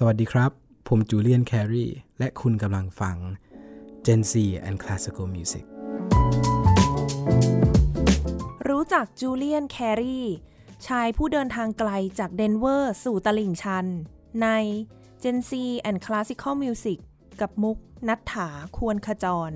สวัสดีครับ ผม Julian Cary และคุณกำลังฟัง Gen Z and Classical Music รู้จัก Julian Cary ชายผู้เดินทางไกลจากเดนเวอร์สู่ตลิ่งชัน ใน Gen Z and Classical Music กับมุกนัฐถาควรขจร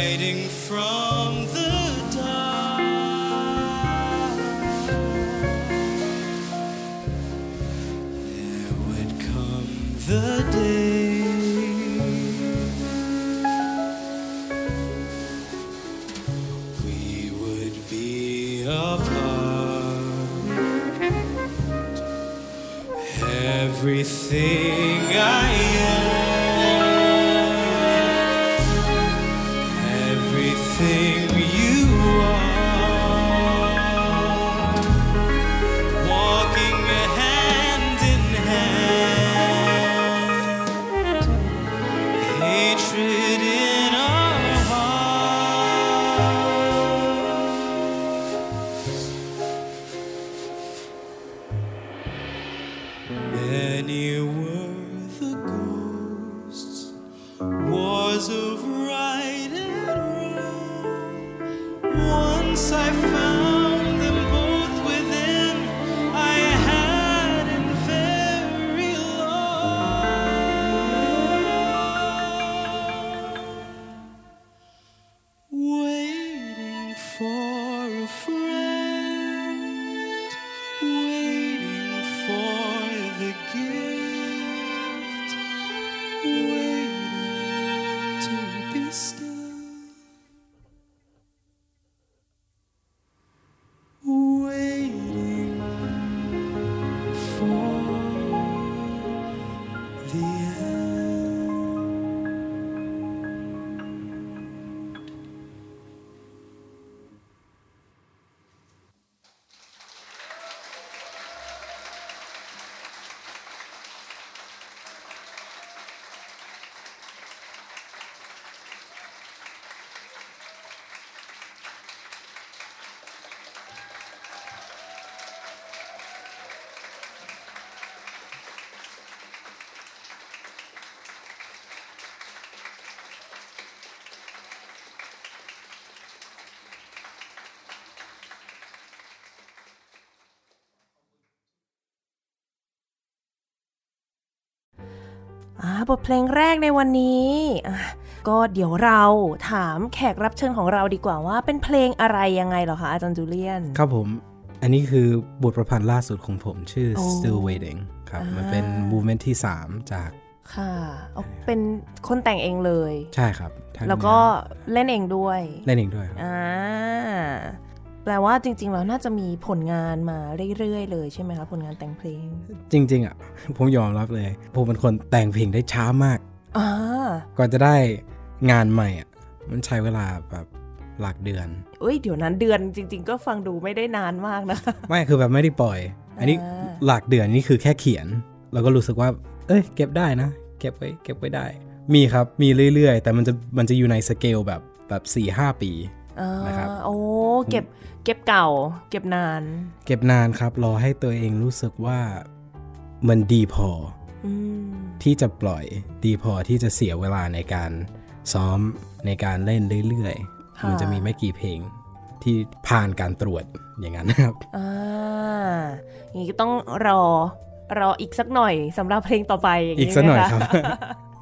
hiding from the dark. There would come the day. We would be apart. Everything I บทเพลงแรกในวันนี้อะก็เดี๋ยวเราถามแขกรับเชิญของเราดีกว่าว่าเป็นเพลงอะไรยังไงเหรอคะอาจารย์จูเลียน ครับผม อันนี้คือบทประพันธ์ล่าสุดของผมชื่อโอ้ Still Waiting ครับอ่ามัมันเป็น movement ที่ 3 จากค่ะเอาเป็นคนแต่งเองเลย ใช่ครับทั้งแล้วก็เล่นเองด้วย เล่นเองด้วยครับอ่า แปลว่าจริง ๆ แล้วน่าจะมีผลงานมาเรื่อยๆเลยใช่ไหมคะผลงานแต่งเพลง จริง ๆ อะ ผมยอมรับเลย ผมเป็นคนแต่งเพลงได้ช้ามากอ่าก่อนจะได้งานใหม่อะมันใช้เวลาแบบหลักเดือนเอ้ยเดี๋ยวนั้นเดือนจริง ๆ ก็ฟังดูไม่ได้นานมากนะไม่คือแบบไม่ได้ปล่อย อันนี้อ่าหลักเดือนนี่คือแค่เขียนแล้วก็รู้สึกว่า เอ้ย เก็บได้นะ เก็บไว้เก็บไว้ได้ มีครับมีเรื่อยๆ แต่มันจะมันจะอยู่ในสเกลแบบแบบ4ี่ห้าปีอ่านะครับโอ้เก็บ เก็บเก่า เก็บนาน เก็บนานครับ รอให้ตัวเองรู้สึกว่ามันดีพออืมที่จะปล่อยดีพอที่จะเสียเวลาในการซ้อมในการเล่นเรื่อยๆ มันจะมีไม่กี่เพลงที่ผ่านการตรวจอย่างนั้นนะครับอ่าอย่างนี้ก็ต้องรอรออีกสักหน่อยสำหรับเพลงต่อไปอย่างอีนี้กสักหน่อยไหมะครับ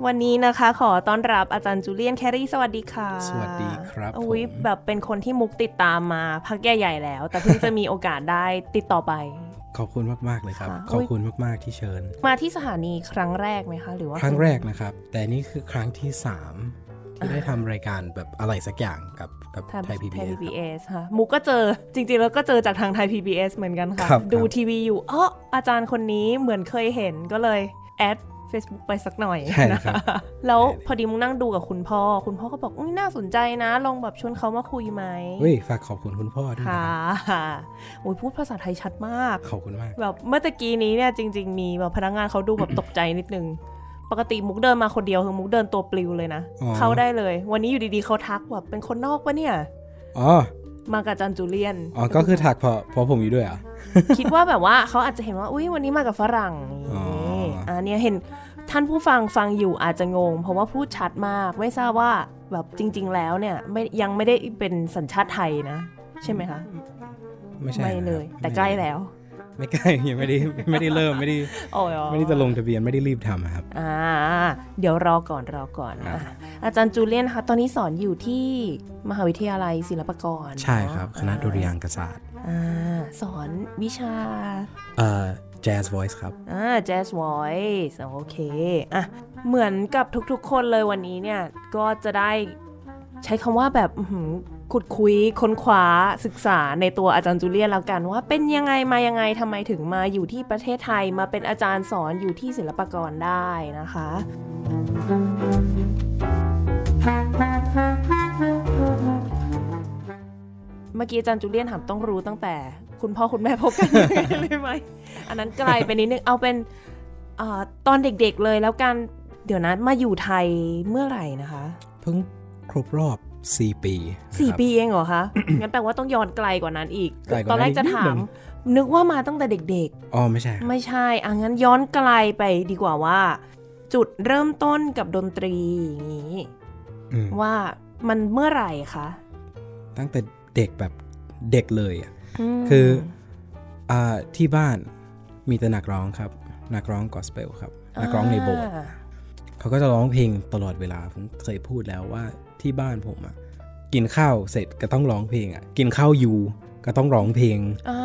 วันนี้นะคะขอต้อนรับอาจารย์จูเลียนแครีสวัสดีค่ะ สวัสดีครับอุ้ยผมแบบเป็นคนที่มุกติดตามมาพักใหญ่ๆแล้ว แต่เพิ่งจะมีโอกาสได้ติดต่อไป ขอบคุณมากๆเลยครับค่ะขอบคุณมากๆที่เชิญ มาที่สถานีครั้งแรกไหมคะ หรือว่าครั้งแรกนะครับ แต่นี่คือครั้งที่ 3 ที่ได้ทำรายการแบบอะไรสักอย่างกับกับทางไทยพีไทยบี PBS ค่ะมุกก็เจอจริงๆแล้วก็เจอจากทางไทย PBS เหมือนกันค่ะครับดูครับทีวีอยู่เอออาจารย์คนนี้เหมือนเคยเห็นก็เลยแอด Facebook ไปสักหน่อยใช่นะครัคะบแล้วพอดีมุกนั่งดูกับคุณพ่อ คุณพ่อก็บอกอุ้ยน่าสนใจนะ ลองแบบชวนเขามาคุยไหมเฮ้ย ฝากขอบคุณคุณพ่อด้วยนะค่ะครับโอ้ยพูดภาษาไทยชัดมาก ขอบคุณมาก แบบเมื่อตะกี้นี้เนี่ยจริง ๆ มีแบบพนักงานเขาดูแบบตกใจนิดนึง ปกติมุกเดินมาคนเดียวคือมุกเดินตัวปลิวเลยนะอ๋อเขาได้เลย วันนี้อยู่ดีๆเขาทักแบบเป็นคนนอกปะเนี่ยอ๋อมากับอาจันจูเลียน อ๋อ ก็คือถักเพราะเพราะผมอยู่ด้วยเหรอะ คิดว่าแบบว่าเขาอาจจะเห็นว่า อุ้ยวันนี้มากับฝรั่ง อ๋อนี่อ่าเนี่ยเห็นท่านผู้ฟังฟังอยู่อาจจะงง เพราะว่าพูดชัดมาก ไม่ทราบว่าแบบจริง ๆ แล้วเนี่ยไม่ยังไม่ได้เป็นสัญชาติไทยนะ ใช่ไหมคะ ไม่ใช่ไม่เลยนะครับแต่ใกล้แล้ว ไม่ใกล้ยังไม่ได้ไม่ได้เริ่มไม่ได้โอ้ยไม่ได้จะลงทะเบียนไม่ได้รีบทำอะครับอ่าเดี๋ยวรอก่อนรอก่อนครับอะอาจารย์จูเลียนคะตอนนี้สอนอยู่ที่มหาวิทยาลัยศิลปากร ใช่ครับเนอะคณะดุริยางคศาสตร์อ่าสอนวิชาเอ่อ jazz voice ครับ อ่า jazz voice โอเค อะ เหมือนกับทุกๆคนเลยวันนี้เนี่ย ก็จะได้ใช้คำว่าแบบขุดคุยค้นคว้าศึกษาในตัวอาจารย์จูเลียนแล้วกันว่าเป็นยังไงมายังไงทำไมถึงมาอยู่ที่ประเทศไทยมาเป็นอาจารย์สอนอยู่ที่ศิลปากรได้นะคะ เมื่อกี้อาจารย์จูเลียนถามต้องรู้ตั้งแต่ คุณพ่อคุณแม่พบกันเลยไหมอันนั้นไกลไปนิดนึงเอาเป็นอาตอนเด็กๆเลยแล้วกันเดี๋ยวนั้นมาอยู่ไทยเมื่อไหร่นะคะ เพิ่งครบรอบ 4 ปีนะครับสี่ปีเองเหรอคะงั้นแปลว่าต้องย้อนไกลกว่านั้นอีกไกลกว่านั้นตอนแรกจะอีกนิดถานึมงนึกว่ามาตั้งแต่เด็กอ๋อไม่ใช่ครับๆไม่ใช่อะงั้นย้อนไกลไปดีกว่าว่า จุดเริ่มต้นกับดนตรีอย่างนี้อืมว่ามันเมื่อไหร่คะตั้งแต่ เด็กแบบเด็กเลยอะมคืออ่าที่บ้านมีแต่นักร้องครับ นักร้องกอสเปลครับ นักร้องในโบสถ์อ่าเขาก็จะร้องเพลงตลอดเวลา ผมเคยพูดแล้วว่าที่บ้านผมอะกินข้าวเสร็จก็ต้องร้องเพลงอะกินข้าวอยู่ก็ต้องร้องเพลงอ่า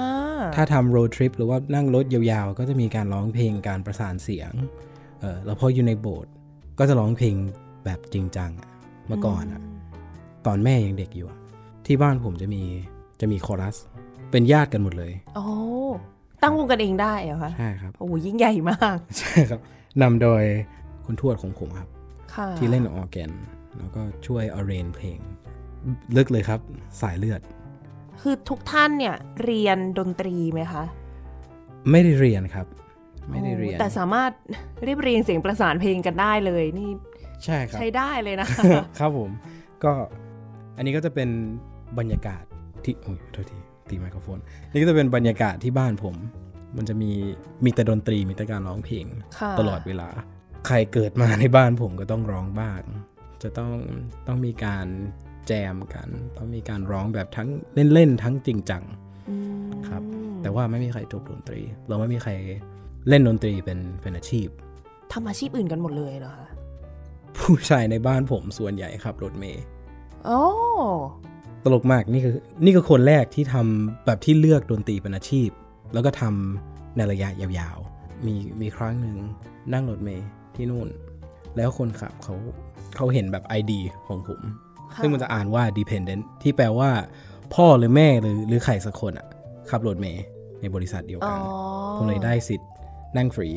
ถ้าทำโรดทริปหรือว่านั่งรถยาวๆ ก็จะมีการร้องเพลงการประสานเสียง เออแล้วพออยู่ในโบสถ์ก็จะร้องเพลงแบบจริงจังอะเมื่อก่อนอะตอนแม่ยังเด็กอยู่อะ ที่บ้านผมจะมีจะมีคอรัส เป็นญาติกันหมดเลย โอ้ตั้งวงกันเองได้เหรอคะใช่ครับโอ้ยิ่งใหญ่มาก ใช่ครับนำโดยคุณทวดของผมครับค่ะที่เล่นออร์แกน แล้วก็ช่วยอ r เรนเพลง ลึกเลยครับ สายเลือด คือทุกท่านเนี่ยเรียนดนตรีไหมคะ ไม่ได้เรียนครับ ไม่ได้เรียนโอ้แต่สามารถเรียบเรียงเสียงประสานเพลงกันได้เลยนี่ ใช่ครับ ใช้ได้เลยนะครับผม ก็อันนี้ก็จะเป็น บรรยากาศที่โอ้ยโทษทีตีไมโครโฟน นี่ก็จะเป็นบรรยากาศที่บ้านผม มันจะมีมีแต่ดนตรีมีแต่การร้องเพลงค่ะตลอดเวลา ใครเกิดมาในบ้านผมก็ต้องร้องบ้าง จะต้องต้องมีการแจมกัน ต้องมีการร้องแบบทั้งเล่นๆทั้งจริงจังอืมครับ แต่ว่าไม่มีใครจบดนตรี เราไม่มีใครเล่นดนตรีเป็นเป็นอาชีพทำอาชีพอื่นกันหมดเลยเหรอคะผู้ชายในบ้านผมส่วนใหญ่ขับรถเมย์โอ้ ตลกมากนี่คือนี่คือคนแรกที่ทำแบบที่เลือกดนตรีเป็นอาชีพ แล้วก็ทำในระยะยาวๆ มีมีครั้งหนึ่งนั่งรถเมย์ที่นู่น แล้วคนขับเขาเขาเห็นแบบ ID ของผมค่ะซึ่งมันจะอ่านว่า dependent ที่แปลว่า พ่อหรือแม่หรือหรือใครสักคนอะขับรถเมย์ในบริษัทเดียวอ๋กัอนผมเลยได้สิทธิ์นั่งฟรี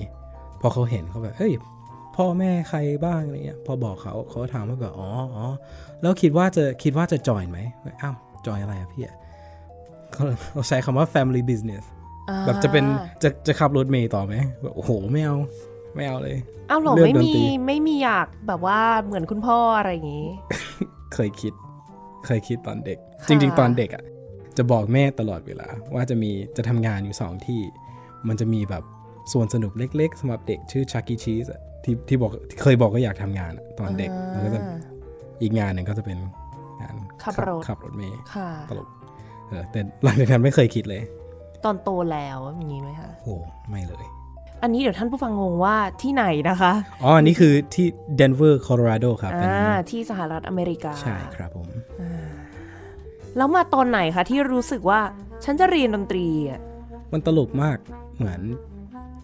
พอเขาเห็นเขาแบบเฮ้ย พ่อแม่ใครบ้างอะไรเงี้ยพอบอกเขาเขาก็ถามว่าแบบอ๋ออ๋อแล้วคิดว่าจะคิดว่าจะจอยไหมอ้าวจอยอะไรอะพี่อะเขาเขาใช้คำว่า family business แบบจะเป็นจะจะขับรถเมย์ต่อไหมแบบโอ้โหไม่เอาไม่เอาเลยอ้าวเหรอเลือกไม่ดนมีตรีไม่มีอยากแบบว่าเหมือนคุณพ่ออะไรอย่างงี้ เคยคิด เคยคิดตอนเด็กค่ะจริง ๆ ตอนเด็กอะ่ะ จะบอกแม่ตลอดเวลา ว่าจะมีจะทำงานอยู่สองที่ มันจะมีแบบส่วนสนุกเล็ก ๆสำหรับเด็กชื่อชักกี้ชีส ที่ที่บอกเคยบอกก็อยากทำงานอะตอนเด็กแล้วก็จะอ่าอีกงานหนึ่งก็จะเป็นงานขับรถขับรถเมย์ค่ะตลกเออแต่หลังจากนั้นไม่เคยคิดเลย ตอนโตแล้วอย่างงี้ไหมคะโอ้ไม่เลย อันนี้เดี๋ยวท่านผู้ฟังงงว่าที่ไหนนะคะ อ๋อ อันนี้คือที่เดนเวอร์โคโลราโดครับเป็นอ่าที่สหรัฐอเมริกา ใช่ครับผมแล้วมาตอนไหนคะที่รู้สึกว่าฉันจะเรียนดนตรีอะมันตลกมากเหมือน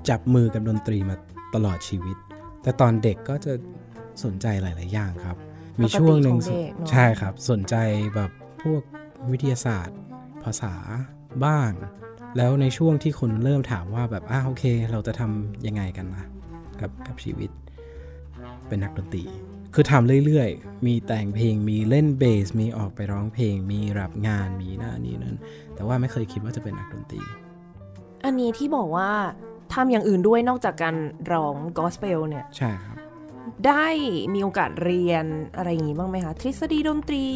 จับมือกับดนตรีมาตลอดชีวิต แต่ตอนเด็กก็จะสนใจหลาย ๆ อย่างครับ มีช่วงหนึ่งปกติของเด็กเนอะใช่ครับ สนใจแบบพวกวิทยาศาสตร์ ภาษาบ้าง แล้วในช่วงที่คนเริ่มถามว่าแบบอ้าโอเค เราจะทำยังไงกันนะกับกับชีวิต เป็นนักดนตรีคือทำเรื่อย ๆ มีแต่งเพลง มีเล่นเบส มีออกไปร้องเพลง มีรับงาน มีหน้านี้นั้นแต่ว่าไม่เคยคิดว่าจะเป็นนักดนตรี อันนี้ที่บอกว่า ทำอย่างอื่นด้วยนอกจากการร้องกอสเปลเนี่ย ใช่ครับ ได้มีโอกาสเรียนอะไรอย่างงี้บ้างไหมคะ ทฤษฎีดนตรี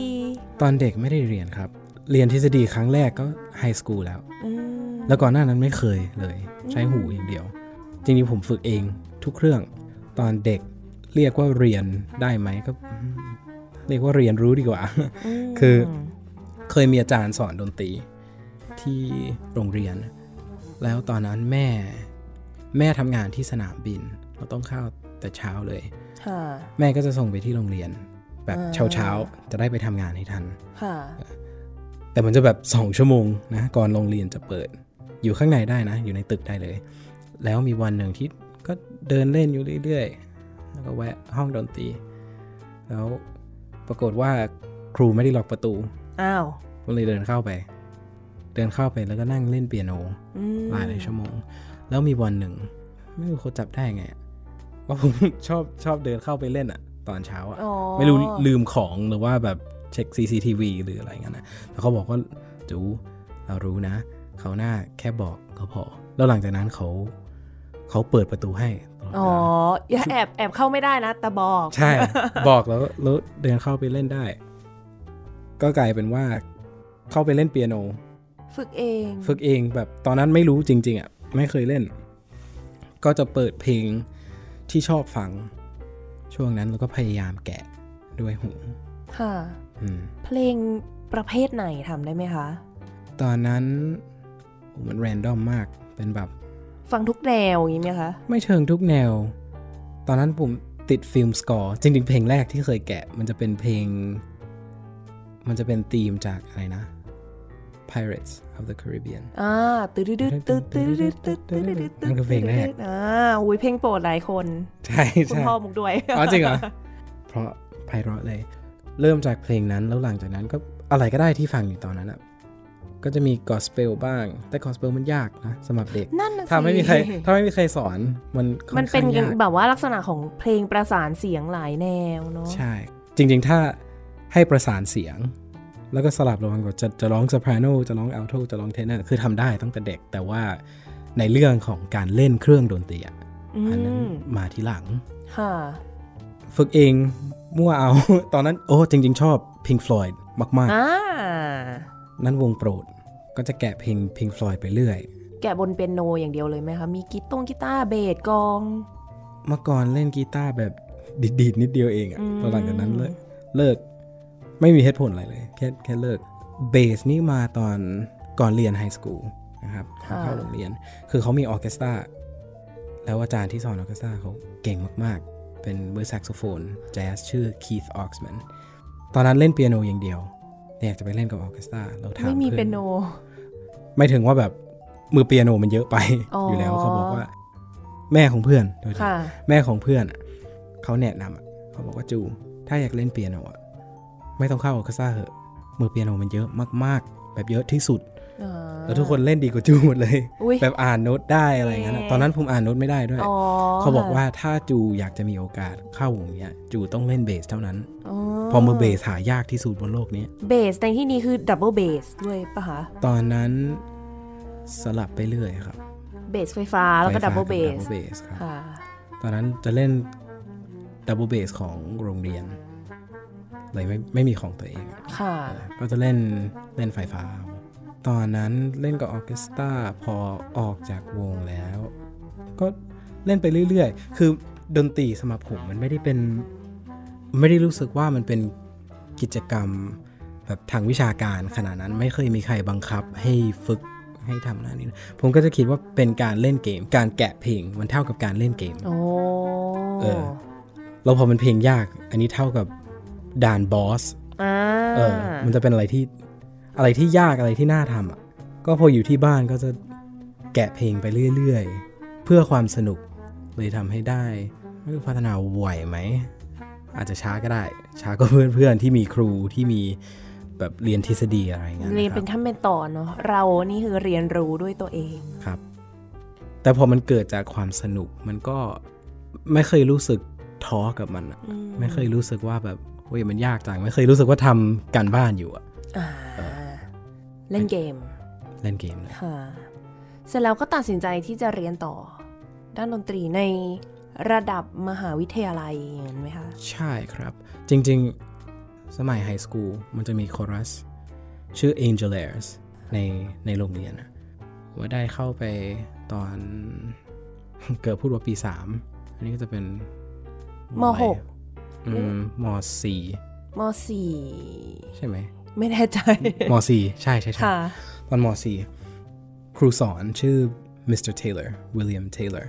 ตอนเด็กไม่ได้เรียนครับ เรียนทฤษฎีครั้งแรกก็ไฮสคูลแล้ว อืมแล้วก่อนหน้านั้นไม่เคยเลย ใช้หูอย่างเดียว จริงๆผมฝึกเองทุกเครื่อง ตอนเด็กเรียกว่าเรียนได้ไหมก็อืมเรียกว่าเรียนรู้ดีกว่า มคือ เคยมีอาจารย์สอนดนตรีที่โรงเรียน แล้วตอนนั้นแม่ แม่ทำงานที่สนามบิน เราต้องเข้าแต่เช้าเลยค่ะแม่ก็จะส่งไปที่โรงเรียน แบบอ่าเช้าเช้าๆจะได้ไปทำงานให้ทันค่ะแต่มันจะแบบสองชั่วโมงนะก่อนโรงเรียนจะเปิด อยู่ข้างในได้นะ อยู่ในตึกได้เลย แล้วมีวันหนึ่งที่ก็เดินเล่นอยู่เรื่อยๆแล้วก็แวะห้องดนตรี แล้วปรากฏว่าครูไม่ได้ล็อกประตูอ้าวผมเลยเดินเข้าไป เดินเข้าไปแล้วก็นั่งเล่นเปียโนอืมหลายหลายชั่วโมง แล้วมีวันหนึ่ง ไม่รู้เขาจับได้ไงอะว่าผมชอบชอบเดินเข้าไปเล่นอะตอนเช้าอะอ๋อไม่รู้ลืมของหรือว่าแบบเช็ค CCTV หรืออะไรเงี้ยนะแต่เขาบอกว่าจูเรารู้นะเขาหน้าแค่บอกก็พอ แล้วหลังจากนั้นเขาเขาเปิดประตูให้ตลอดเวลาอ๋ออย่าแอบแอบเข้าไม่ได้นะ แต่บอก ใช่ บอกแล้วแล้วเดินเข้าไปเล่นได้ ก็กลายเป็นว่าเข้าไปเล่นเปียโน ฝึกเอง ฝึกเองแบบตอนนั้นไม่รู้จริง ๆอะ ไม่เคยเล่น ก็จะเปิดเพลงที่ชอบฟัง ช่วงนั้นแล้วก็พยายามแกะด้วยหูค่ะอืมเพลงประเภทไหนทำได้ไหมคะ ตอนนั้นโอ้มันแรนดอมมากเป็นแบบ ฟังทุกแนวอย่างนี้ไหมคะ ไม่เชิงทุกแนว ตอนนั้นผมติดฟิล์มสกอร์จริงๆเพลงแรกที่เคยแกะ มันจะเป็นเพลง มันจะเป็นธีมจากอะไรนะ Pirates of the Caribbean อ่าตืดตืดตืดตืดตืดตืดตืดตืดตืดนั่นคือเพลงแรกอ่าอุ้ยเพลงโปรดหลายคนใช่คุณพ่อมุกด้วยอ๋อจริงเหรอ เพราะไพเราะเลย เริ่มจากเพลงนั้นแล้วหลังจากนั้นก็อะไรก็ได้ที่ฟังอยู่ตอนนั้นอะก็จะมีกอสเปลบ้าง แต่กอสเปลมันยากนะสำหรับเด็กนั่นถ้าไม่มีใครถ้าไม่มีใครสอนมันมันเป็นแบบว่าลักษณะของเพลงประสานเสียงหลายแนวเนาะใช่ จริง ๆ ถ้าให้ประสานเสียง แล้วก็สลับระหว่างแบบจะจะร้อง soprano จะร้อง alto จะร้องเทนเนอร์คือทำได้ตั้งแต่เด็ก แต่ว่าในเรื่องของการเล่นเครื่องดนตรีอะอืออันนั้นมาทีหลังค่ะฝึกเองมั่วเอา ตอนนั้นโอ้จริง ๆ ชอบ Pink Floyd มากอ่าๆนั่นวงโปรดก็จะแกะเพลง Pink Floyd ไปเรื่อย แกะบนเปียโนอย่างเดียวเลยไหมคะ มีกีตงกีตาร์เบสกลอง เมื่อก่อนเล่นกีตาร์แบบดีดๆนิดเดียวเองอะอืมพอหลังจากนั้นเลิกเลิก ไม่มีเหตุผลอะไรเลย แค่แค่เลิกเบสนี่มาตอนก่อนเรียน high school นะครับก่อนเข้าโรงเรียน คือเขามีออร์เคสตราแล้วอาจารย์ที่สอนออร์เคสตราเขาเก่งมากๆ เป็นมือแซกโซโฟนแจ๊สชื่อ Keith Oxman ตอนนั้นเล่นเปียโนอย่างเดียวแต่อยากจะไปเล่นกับออร์เคสตราเราถามไม่มีมือเปียโน ไม่ถึงว่าแบบมือเปียโนมันเยอะไปอ๋อออยู่แล้วเขาบอกว่า แม่ของเพื่อนโดยค่ะแม่ของเพื่อนอะเขาแนะนำอะเขาบอกว่าจู ถ้าอยากเล่นเปียโนอะ ไม่ต้องเข้าออร์เคสตราเหอะมือเปียโนมันเยอะมาก ๆ แบบเยอะที่สุดอ่าแล้วทุกคนเล่นดีกว่าจูหมดเลยอุ๊ยแบบอ่านโน้ตได้อะไรอย่างเงี้ยนะแหมตอนนั้นผมอ่านโน้ตไม่ได้ด้วยอ๋อเขาบอกว่าถ้าจูอยากจะมีโอกาสเข้าวงเนี้ย จูต้องเล่นเบสเท่านั้นอ๋อเพราะมือเบสหายากที่สุดบนโลกนี้เบสในที่นี้คือดับเบิลเบสด้วยปะคะตอนนั้นสลับไปเรื่อยครับเบสไฟฟ้าแล้วก็ดับเบิลเบสดับเบิลเบสครับค่ะตอนนั้นจะเล่นดับเบิลเบสของโรงเรียน เลยไม่ไม่มีของตัวเอง ค่ะ ก็จะเล่นเล่นไฟฟ้าเอาตอนนั้นเล่นกับออร์เคสตราพอออกจากวงแล้ว ก็เล่นไปเรื่อยๆ คือดนตรีสำหรับผมมันไม่ได้เป็น ไม่ได้รู้สึกว่ามันเป็นกิจกรรมแบบทางวิชาการขนาดนั้นไม่เคยมีใครบังคับให้ฝึกให้ทำนั่นนี่นะผมก็จะคิดว่าเป็นการเล่นเกม การแกะเพลงมันเท่ากับการเล่นเกม โอ้ เออ แล้วพอมันเพลงยาก อันนี้เท่ากับ ด่านบอสอ่าเออ มันจะเป็นอะไรที่ อะไรที่ยากอะไรที่น่าทำอะ ก็พออยู่ที่บ้านก็จะแกะเพลงไปเรื่อยๆ เพื่อความสนุกเลยทำให้ได้ไม่รู้พัฒนาไหวไหม อาจจะช้าก็ได้ ช้าก็เพื่อนๆที่มีครูที่มีแบบเรียนทฤษฎีอะไรอย่างเงี้ยเรียนนะคเป็รันบขั้นเป็นตอนเนาะเรานี่คือเรียนรู้ด้วยตัวเองครับ แต่พอมันเกิดจากความสนุกมันก็ไม่เคยรู้สึกท้อกับมันอะอืมไม่เคยรู้สึกว่าแบบ เฮ้ยมันยากจังไม่เคยรู้สึกว่าทำการบ้านอยู่อะอ่าเล่นเกม เล่นเกมเลยค่ะเสร็จแล้วก็ตัดสินใจที่จะเรียนต่อ ด้านดนตรีในระดับมหาวิทยาลัยอย่างนั้นไหมคะ ใช่ครับ จริง ๆ สมัยไฮสคูลมันจะมีคอรัส ชื่อ Angelaires ในในโรงเรียนอะว่าได้เข้าไปตอนเกิดพูดว่าปี 3 อันนี้ก็จะเป็นมหกอื มมสี่มสี่ใช่ไหม ไม่แน่ใจมสี่ใช่ใช่ใช่ค่ะตอนม .4 ครูสอนชื่อ Mr. Taylor William Taylor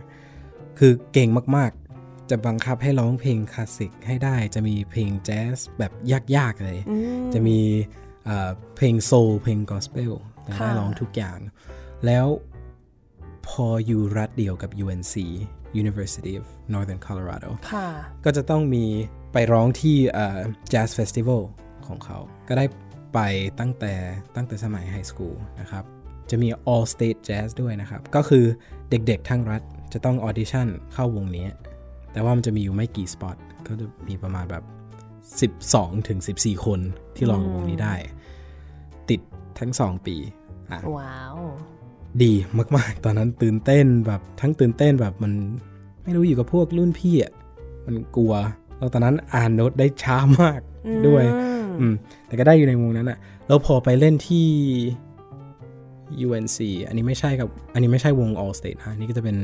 คือเก่งมากๆ จะบังคับให้ร้องเพลงคลาสสิกให้ได้จะมีเพลงแจ๊สแบบยาก ๆ เลยอืมจะมีเอ่อเพลงโซลเพลงกอสเปลได้ค่ะร้องทุกอย่าง แล้วพออยู่รัฐเดียวกับ UNC University of Northern Colorado ค่ะก็จะต้องมี ไปร้องที่เอ่อ Jazz Festival ของเขา ก็ได้ไปตั้งแต่ตั้งแต่สมัยไฮสคูลนะครับ จะมี All State Jazz ด้วยนะครับ ก็คือเด็กๆทั้งรัฐจะต้องออดิชั่นเข้าวงนี้ แต่ว่ามันจะมีอยู่ไม่กี่สปอต ก็จะมีประมาณแบบ 12ถึง14 คนที่ลองวงนี้ได้ ติดทั้ง 2 ปีอะว้าว ดีมากๆ ตอนนั้นตื่นเต้นแบบทั้งตื่นเต้นแบบมันไม่รู้อยู่กับพวกรุ่นพี่อะ มันกลัว แล้วตอนนั้นอ่านโน้ตได้ช้ามากด้วย อืม แต่ก็ได้อยู่ในวงนั้นอะแล้วพอไปเล่นที่ UNC อันนี้ไม่ใช่กับ อันนี้ไม่ใช่วง All State นะอันนี้ก็จะเป็น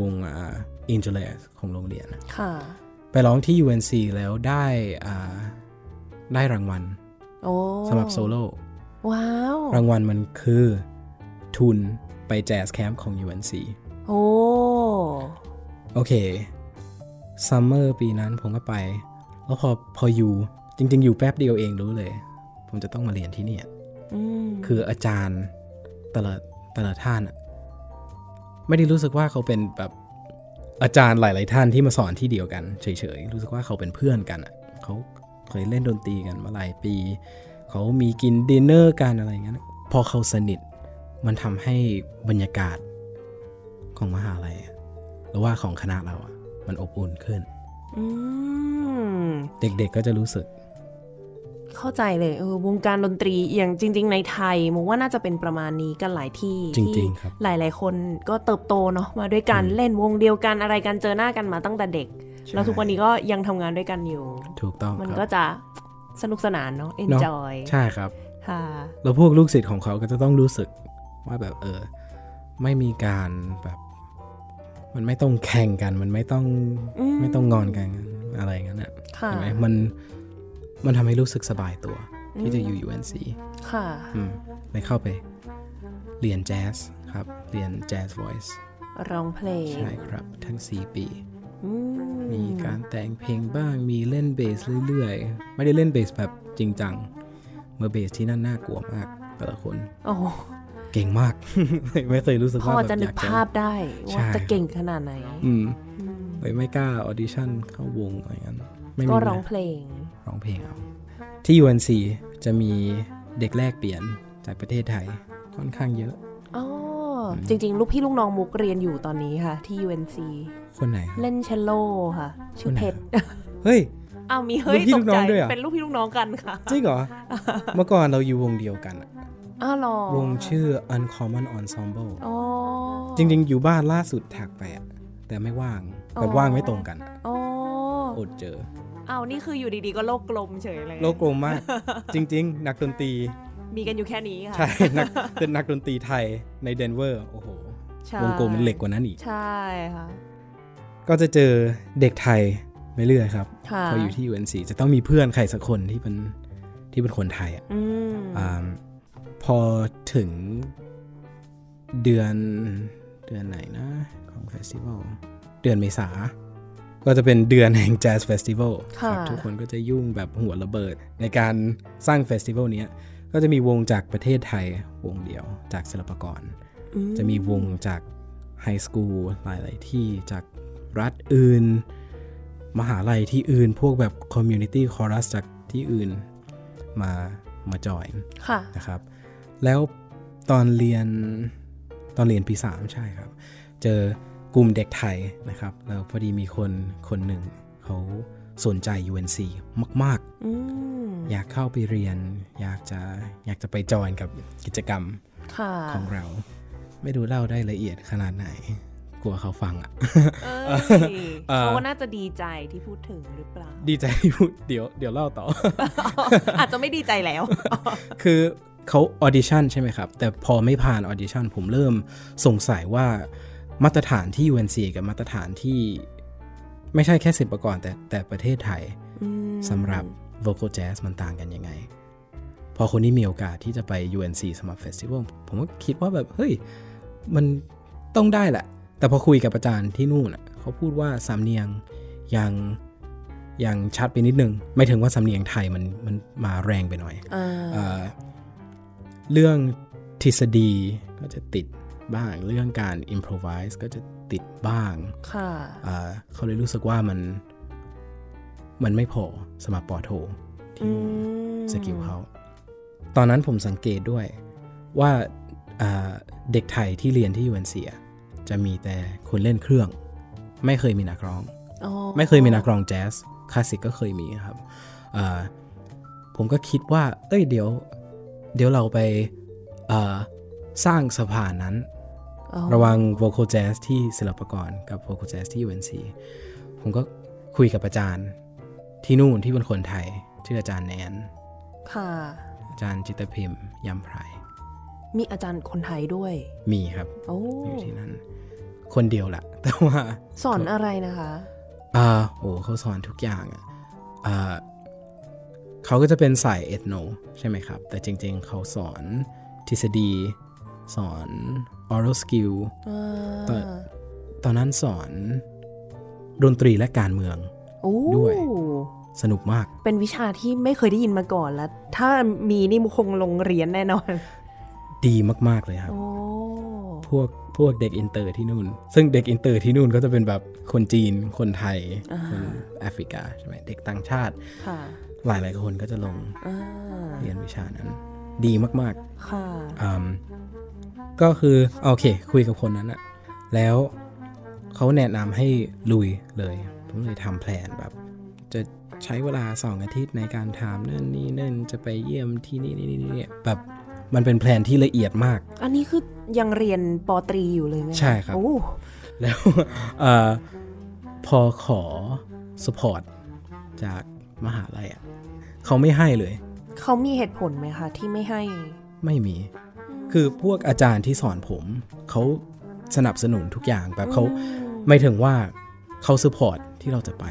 วงอ่า Angels ของโรงเรียนนะค่ะ ไปร้องที่ UNC แล้วได้อ่าได้รางวัลโอ้สำหรับโซโล่ว้าว รางวัลมันคือทุนไปแจ z แคมป์ของ UNC โอ้ โอเค ซัมเมอร์ปีนั้นผมก็ไป แล้วพอพออยู่จริง ๆ อยู่แป๊บเดียวเองรู้เลย ผมจะต้องมาเรียนที่เนี่ยอืมคืออาจารย์แต่ละแต่ละท่านอะไม่ได้รู้สึกว่าเขาเป็นแบบอาจารย์หลาย ๆ ท่านที่มาสอนที่เดียวกันเฉย ๆ รู้สึกว่าเขาเป็นเพื่อนกันอะเขาเคยเล่นดนตรีกันมาหลายปี เขามีกินดินเนอร์กันอะไรอย่างเงี้ยพอเขาสนิทมันทำให้บรรยากาศของมหาลัยอะหรือว่าของคณะเราอะ มันอบอุ่นขึ้นอืมเด็กๆก็จะรู้สึก เข้าใจเลยเออวงการดนตรีอย่างจริง ๆ ในไทยมุกว่าน่าจะเป็นประมาณนี้กันหลายที่จริงๆที่ครับหลายๆคนก็เติบโตเนาะมาด้วยกันเล่นวงเดียวกันอะไรกันเจอหน้ากันมาตั้งแต่เด็ก แล้วทุกวันนี้ก็ยังทำงานด้วยกันอยู่ ถูกต้องมันครับก็จะสนุกสนานเนาะเนอะ enjoy ใช่ครับค่ะแล้วพวกลูกศิษย์ของเขาก็จะต้องรู้สึกว่าแบบเออไม่มีการแบบ มันไม่ต้องแข่งกัน มันไม่ต้องอืมไม่ต้องงอนกันอะไรอย่างนั้นอะค่ะเห็นไหมมันมันทำให้รู้สึกสบายตัว ที่จะอยู่ UNC ค่ะอืมเลยเข้าไป เรียนแจ๊สครับ เรียนแจ๊ส voice ร้องเพลง ใช่ครับ ทั้ง 4 ปีอืมีการแต่งเพลงบ้าง มีเล่นเบสเรื่อยๆ ไม่ได้เล่นเบสแบบจริงจัง เมื่อเบสที่นั่นน่ากลัวมากแต่ละคน โอ้โห เก่งมาก ไม่เคยรู้สึกพว่าอแบบจะนึอกยากภาพได้ใช่ว่าจะเก่งขนาดไหนอืมอืมเลยไม่กล้าออดิชั่นเข้าวงอะไรเงี้ยไม่มีก็เวลาร้องเพลง ร้องเพลงเอา ที่ UNC จะมีเด็กแลกเปลี่ยนจากประเทศไทยค่อนข้างเยอะอ๋อจริง ๆ ลูกพี่ลูกน้องมุกเรียนอยู่ตอนนี้ค่ะ ที่ UNC คนไหนครับเล่นเชลโลค่ะ ชื่อเพชร เฮ้ยอ้าวมีเฮ้ยลูกพี่ตลูกกน้ใจองด้วยเหรอเป็นลูกพี่ลูกน้องกันค่ะ จริงเหรอ เมื่อก่อนเราอยู่วงเดียวกัน อะอ้าวเหรอวงชื่อ Uncommon Ensemble อ๋อจริงๆ อยู่บ้านล่าสุดทักไปอะแต่ไม่ว่างอ๋อแบบว่างไม่ตรงกันอะอ๋ออดเจออ้าวนี่คืออยู่ดีๆ ก็โลกกลมเฉยเลย โลกกลมมาก จริง ๆ นักดนตรี มีกันอยู่แค่นี้ค่ะ ใช่ นักเป็นนักดนตรีไทยในเดนเวอร์ โอ้โหใช่วงกลมมันเหล็กกว่านั้นอีก ใช่ค่ะ ก็จะเจอเด็กไทยไปเรื่อยครับค่ะพออยู่ที่ UNC จะต้องมีเพื่อนใครสักคนที่เป็นที่เป็นคนไทยอะอืมอ่า พอถึงเดือนเดือนไหนนะ ของ festival เดือนเมษา ก็จะเป็นเดือนแห่ง jazz festival ค่ะทุกคนก็จะยุ่งแบบหัวระเบิด ในการสร้าง festival เนี้ยก็จะมีวงจากประเทศไทยวงเดียวจากศิลปากรอืจะมีวงจาก high school หลาย ๆ ที่จากรัฐอื่น มหาลัยที่อื่น พวกแบบ community chorus จากที่อื่นมามาจอยค่ะนะครับ แล้วตอนเรียนตอนเรียนปี3ใช่ครับ เจอกลุ่มเด็กไทยนะครับแล้วพอดีมีคนคนหนึ่งเขาสนใจ UNC มากอืมๆอยากเข้าไปเรียน อยากจะอยากจะไปจอยกับกิจกรรมค่ะของเรา ไม่ดูเล่าได้ละเอียดขนาดไหน กลัวเขาฟังอะเอ้ยเอ่อเขาน่าจะดีใจที่พูดถึงหรือเปล่า ดีใจที่พูดเดี๋ยวเดี๋ยวเล่าต่อ อาจจะไม่ดีใจแล้ว คือ เขาออดิชั่นใช่ไหมครับ แต่พอไม่ผ่านออดิชั่นผมเริ่มสงสัยว่ามาตรฐานที่ UNC กับมาตรฐานที่ไม่ใช่แค่ศิลปากรแต่แต่ประเทศไทยอืมสำหรับ vocal jazz มันต่างกันยังไง พอคนนี้มีโอกาสที่จะไป UNC Summer Festival ผมก็คิดว่าแบบเฮ้ยมันต้องได้แหละ แต่พอคุยกับอาจารย์ที่นู่นน่ะเขาพูดว่าสำเนียงยังยังชัดไปนิดนึง ไม่ถึงว่าสำเนียงไทยมันมันมาแรงไปหน่อยอ่า เอ่อเรื่องทฤษฎีก็จะติดบ้าง เรื่องการ improvise ก็จะติดบ้างค่ะอ่าเขาเลยรู้สึกว่ามันมันไม่พอสำหรับปอโทที่อืมสกิลเขาตอนนั้นผมสังเกตด้วยว่าอ่าเด็กไทยที่เรียนที่ UNC อะจะมีแต่คนเล่นเครื่อง ไม่เคยมีนักร้องอ๋อไม่เคยมีนักร้องแจ๊สคลาสสิกก็เคยมีครับอ่าผมก็คิดว่า เอ้ยเดี๋ยว เดี๋ยวเราไปอ่าสร้างสะพานนั้นอ๋อระหวัง vocal jazz ที่ศิลปากรกับ vocal jazz ที่ UNC ผมก็คุยกับอาจารย์ที่นู่นที่เป็นคนไทย ชื่ออาจารย์แนนค่ะ อาจารย์จิตรพิมพ์ยำไพรมีอาจารย์คนไทยด้วย มีครับโอ้อยู่ที่นั่น คนเดียวแหละแต่ว่า สอนอะไรนะคะ อ่าโอ้เขาสอนทุกอย่างอะอ่า เขาก็จะเป็นสายเอทโนใช่ไหมครับ แต่จริงๆ เขาสอนทฤษฎี สอน oral skill อ่าตอนตอนนั้นสอนดนตรีและการเมืองโอ้ด้วยสนุกมาก เป็นวิชาที่ไม่เคยได้ยินมาก่อนแล้ว ถ้ามีนี่มุคงลงเรียนแน่นอน ดีมาก ๆ เลยครับโอ้พวกพวกเด็กอินเตอร์ที่นู่น ซึ่งเด็กอินเตอร์ที่นู่นก็จะเป็นแบบคนจีน คนไทย คนแอฟริกาใช่ไหมเด็กต่างชาติค่ะ หลายหลายๆคนก็จะลงอ่าเรียนวิชานั้น ดีมากค่ะๆอืมก็คือโอเค คุยกับคนนั้นอะแล้วเขาแนะนำให้ลุยเลย ผมเลยทำแผนแบบ จะใช้เวลาสองอาทิตย์ในการถามนั่นนี่นั่นจะไปเยี่ยมที่นี่นี่นี่นี่แบบมันเป็นแผนที่ละเอียดมาก อันนี้คือยังเรียนป.ตรีอยู่เลยไหมคะใช่ครับโอ้แล้วเออพอขอ support จาก มหาลัยอะเขาไม่ให้เลย เขามีเหตุผลไหมคะที่ไม่ให้ ไม่มี คือพวกอาจารย์ที่สอนผมเขาสนับสนุนทุกอย่างแบบเขาอืมไม่ถึงว่าเขา support ที่เราจะไป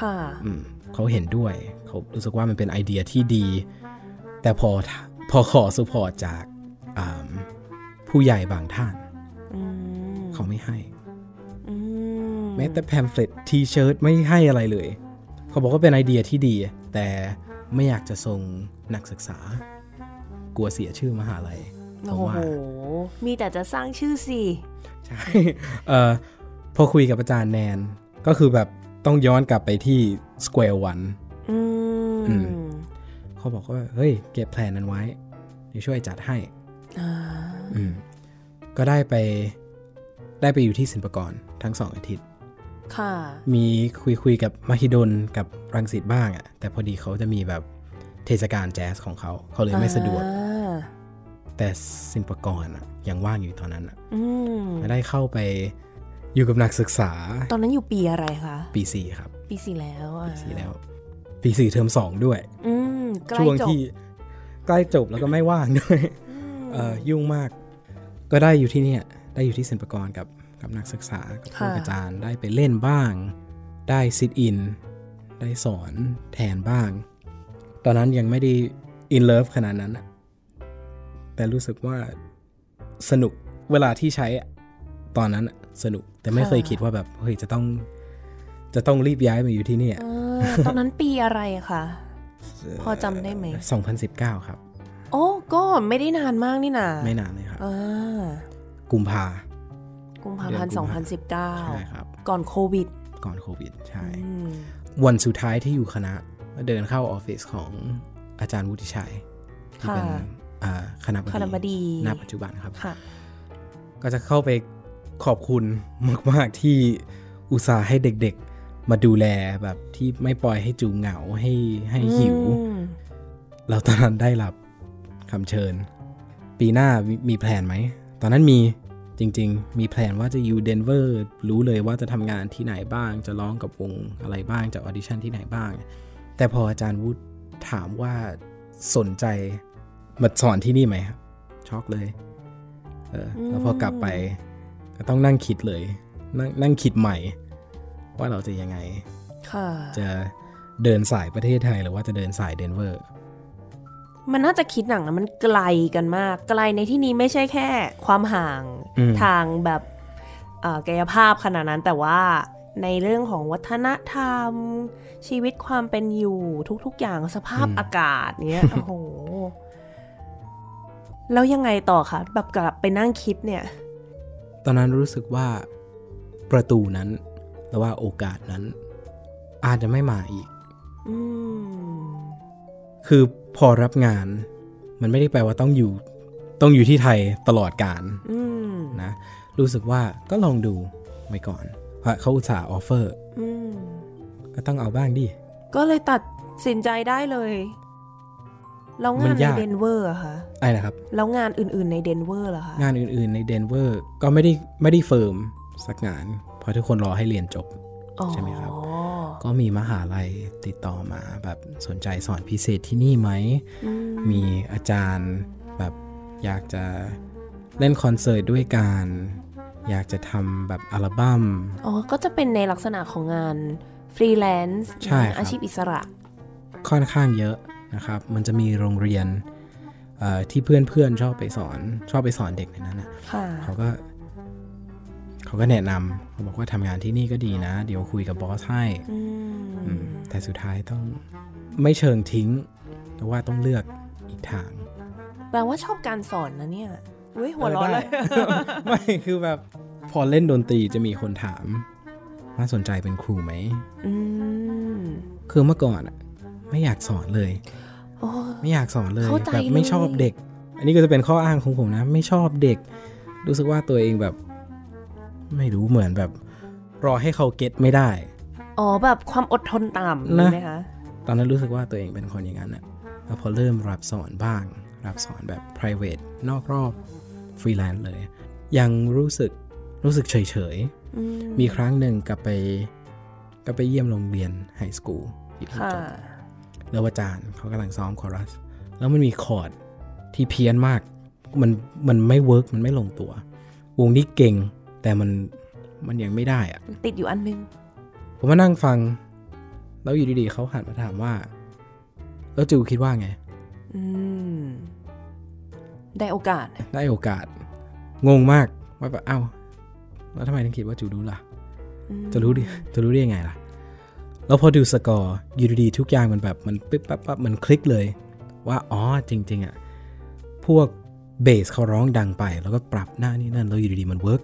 ค่ะอืมเขาเห็นด้วย เขารู้สึกว่ามันเป็นไอเดียที่ดี แต่พอพอขอ support จากอ่าผู้ใหญ่บางท่านอืมเขาไม่ให้อืมแม้แต่ pamphlet T-shirt ไม่ให้อะไรเลย เขาบอกว่าเป็นไอเดียที่ดี แต่ไม่อยากจะส่งนักศึกษา กลัวเสียชื่อมหาลัยเพโอ้ราะโหว่ามีแต่จะสร้างชื่อสิใช่เอ่อพอคุยกับอาจารย์แนน ก็คือแบบต้องย้อนกลับไปที่ Square One อืมอืมเขาบอกว่า เฮ้ย เก็บแผนนั้นไว้เดี๋ยวช่วยจัดให้อ่าอก็ได้ไปได้ไปอยู่ที่ศิลปากรทั้งสองอาทิตย์ค่ะ มีคุยคุยกับมหิดลกับรังสิตบ้างอะ่ะ แต่พอดีเขาจะมีแบบเทศกาลแจ๊สของเขา เขาเลยไม่สะดวกอ่าแต่ศิลปากรอะยังว่างอยู่ตอนนั้นอะอืมได้เข้าไปอยู่กับนักศึกษา ตอนนั้นอยู่ปีอะไรคะ ปีสี่ครับ ปีสี่แล้วอะปีสี่แล้ว ปีสี่เทอมสองด้วยอืมใกล้ช่วงจบที่ใกล้จบแล้วก็ไม่ว่างด้วยมเอ่อยุ่งมาก ก็ได้อยู่ที่เนี่ย ได้อยู่ที่ศิลปากรกับ กับนักศึกษากับครูค่ะอาจารย์ได้ไปเล่นบ้าง ได้ sit in ได้สอนแทนบ้าง ตอนนั้นยังไม่ได้ in love ขนาดนั้นอะแต่รู้สึกว่าสนุกเวลาที่ใช้อะตอนนั้นอะสนุก แต่ไม่เคยคิดว่าแบบเฮ้ยจะต้อง จะต้องรีบย้ายมาอยู่ที่เนี่ยเออตอนนั้นปีอะไรคะพอจำได้ไหม 2019 ครับ โอ้ก็ไม่ได้นานมากนี่นา ไม่นานเลยครับอ่ากุมภา กุมภาพันธ์เดือนกุมภาใช่2019ครับ ก่อนโควิด ก่อนโควิด ใช่อืมวันสุดท้ายที่อยู่คณะก็เดินเข้าออฟฟิศของอาจารย์วุฒิชัยที่ค่ะเป็นอ่าคณะบดีคณะบดีณปัจจุบันครับค่ะก็จะเข้าไปขอบคุณมาก ๆ ที่อุตส่าห์ให้เด็กๆ มาดูแลแบบที่ไม่ปล่อยให้จูเหงาให้ให้หิวอืมเราตอนนั้นได้รับคำเชิญ ปีหน้ามีมี plan ไหม ตอนนั้นมี จริง ๆ มี plan ว่าจะอยู่เดนเวอร์รู้เลยว่าจะทำงานที่ไหนบ้าง จะร้องกับวงอะไรบ้างจะออดิชั่นที่ไหนบ้าง แต่พออาจารย์วุฒิถามว่าสนใจมาสอนที่นี่ไหมครับช็อกเลยเออแล้วพอกลับไปก็ต้องนั่งคิดเลย นั่งนั่งคิดใหม่ ว่าเราจะยังไงค่ะจะเดินสายประเทศไทยหรือว่าจะเดินสายเดนเวอร์ มันน่าจะคิดหนังนะมันไกลกันมาก ไกลในที่นี้ไม่ใช่แค่ ความห่างอืมทางแบบเอ่อกายภาพขนาดนั้นแต่ว่าในเรื่องของวัฒนธรรม ชีวิตความเป็นอยู่ทุกๆ อย่างสภาพอากาศเนี้ยโอ้โห แล้วยังไงต่อคะแบบกลับไปนั่งคิดเนี่ย ตอนนั้นรู้สึกว่าประตูนั้นหรือว่าโอกาสนั้น อาจจะไม่มาอีกอืมคือ พอรับงาน มันไม่ได้แปลว่าต้องอยู่ ต้องอยู่ที่ไทยตลอดการอืมนะ รู้สึกว่าก็ลองดูไว้ก่อนเพราะเขาอุตส่าห์ offer อืมก็ต้องเอาบ้างดิ ก็เลยตัดสินใจได้เลยแล้วมังานนในยากเดนเวอร์อะคะไอ้นะครับ แล้วงานอื่นๆในเดนเวอร์ล่ะคะ งานอื่นๆในเดนเวอร์ก็ไม่ได้ไม่ได้ firm สักงาน เพราะทุกคนรอให้เรียนจบอ๋อใช่ไหมครับ ก็มีมหาลัยติดต่อมาแบบสนใจสอนพิเศษที่นี่ไหมอืมมีอาจารย์แบบอยากจะเล่นคอนเสิร์ตด้วยกัน อยากจะทำแบบอัลบั้ม อ๋อ ก็จะเป็นในลักษณะของงานฟรีแลนซ์ใช่ครับอาชีพอิสระ ค่อนข้างเยอะนะครับ มันจะมีโรงเรียนเอ่อที่เพื่อนๆชอบไปสอน ชอบไปสอนเด็กในนั้นนะค่ะเขาก็ เขาก็แนะนำเขาบอกว่าทำงานที่นี่ก็ดีนะ เดี๋ยวคุยกับบอสให้อือืมมแต่สุดท้ายต้องไม่เชิงทิ้งแต่ว่าต้องเลือกอีกทาง แปลว่าชอบการสอนนะเนี่ยอุ้ยหัวเร้อนเลยเออได้ไม่คือแบบพอเล่นดนตรีจะมีคนถามว่าสนใจเป็นครูไหมอืมคือเมื่อก่อนอะไม่อยากสอนเลยโอ้ไม่อยากสอนเลยเข้าใจแบบไม่เลยชอบเด็ก อันนี้ก็จะเป็นข้ออ้างของผมนะ ไม่ชอบเด็ก รู้สึกว่าตัวเองแบบ ไม่รู้เหมือนแบบ รอให้เขาเก็ตไม่ได้ อ๋อแบบความอดทนต่ำนะใช่ไหมคะตอนนั้นรู้สึกว่าตัวเองเป็นคนอย่างนั้นอะแล้วพอเริ่มรับสอนบ้าง รับสอนแบบ private นอกรอบฟรีแลนซ์เลย ยังรู้สึกรู้สึกเฉยๆอืมมีครั้งหนึ่งกลับไปกลับไปเยี่ยมโรงเรียน high school ที่เพิ่งค่ะจบแล้วอาจารย์เขากำลังซ้อมคอรัส แล้วมันมีคอร์ดที่เพี้ยนมาก มันมันไม่ work มันไม่ลงตัว วงนี้เก่ง แต่มันมันยังไม่ได้อะติดอยู่อันนึง ผมมานั่งฟัง แล้วอยู่ดีๆเขาหันมาถามว่า แล้วจูคิดว่าไง อืม ได้โอกาส ได้โอกาส งงมากว่าแบบเอ้าแล้วทำไมถึงคิดว่าจูรู้ล่ะอืมจะรู้ดิจะรู้ได้ยังไงล่ะ แล้วพอดูสกอร์อยู่ดีๆทุกอย่างมันแบบมันปิ๊บปั๊บปั๊บมันคลิกเลย ว่าอ๋อจริง ๆ อะ พวกเบสเขาร้องดังไป แล้วก็ปรับหน้านี่นั่นแล้วอยู่ดีๆมัน work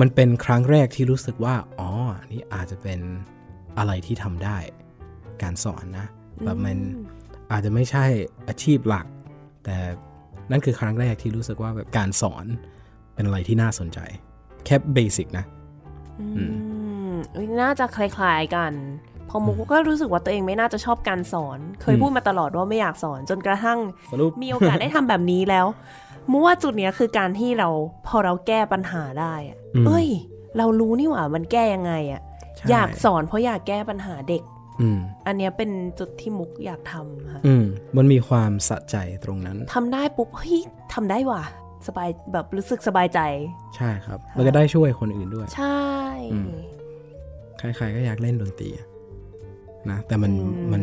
มันเป็นครั้งแรกที่รู้สึกว่า อ๋อ นี่อาจจะเป็นอะไรที่ทำได้ การสอนนะ แบบมันอืมอาจจะไม่ใช่อาชีพหลัก แต่นั่นคือครั้งแรกที่รู้สึกว่าแบบการสอนเป็นอะไรที่น่าสนใจ แค่เบสิกนะ อืมอุ๊ยน่าจะคล้ายๆกัน พอมุกก็รู้สึกว่าตัวเองไม่น่าจะชอบการสอน เคยอืมพูดมาตลอดว่าไม่อยากสอนจนกระทั่งสรุปมีโอกาสได้ทำแบบนี้แล้ว มุกว่าจุดเนี้ยคือการที่เราพอเราแก้ปัญหาได้อะอืมเอ้ย เรารู้นี่หว่ามันแก้ยังไงอะใช่อยากสอนเพราะอยากแก้ปัญหาเด็กอืมอันเนี้ยเป็นจุดที่มุกอยากทำค่ะอืมมันมีความสะใจตรงนั้นทำได้ปุ๊บเฮ้ยทำได้ว่ะสบายแบบรู้สึกสบายใจ ใช่ครับ แล้วก็ได้ช่วยคนอื่นด้วย ใช่อืมใครๆก็อยากเล่นดนตรีอะนะแต่มันอืมัน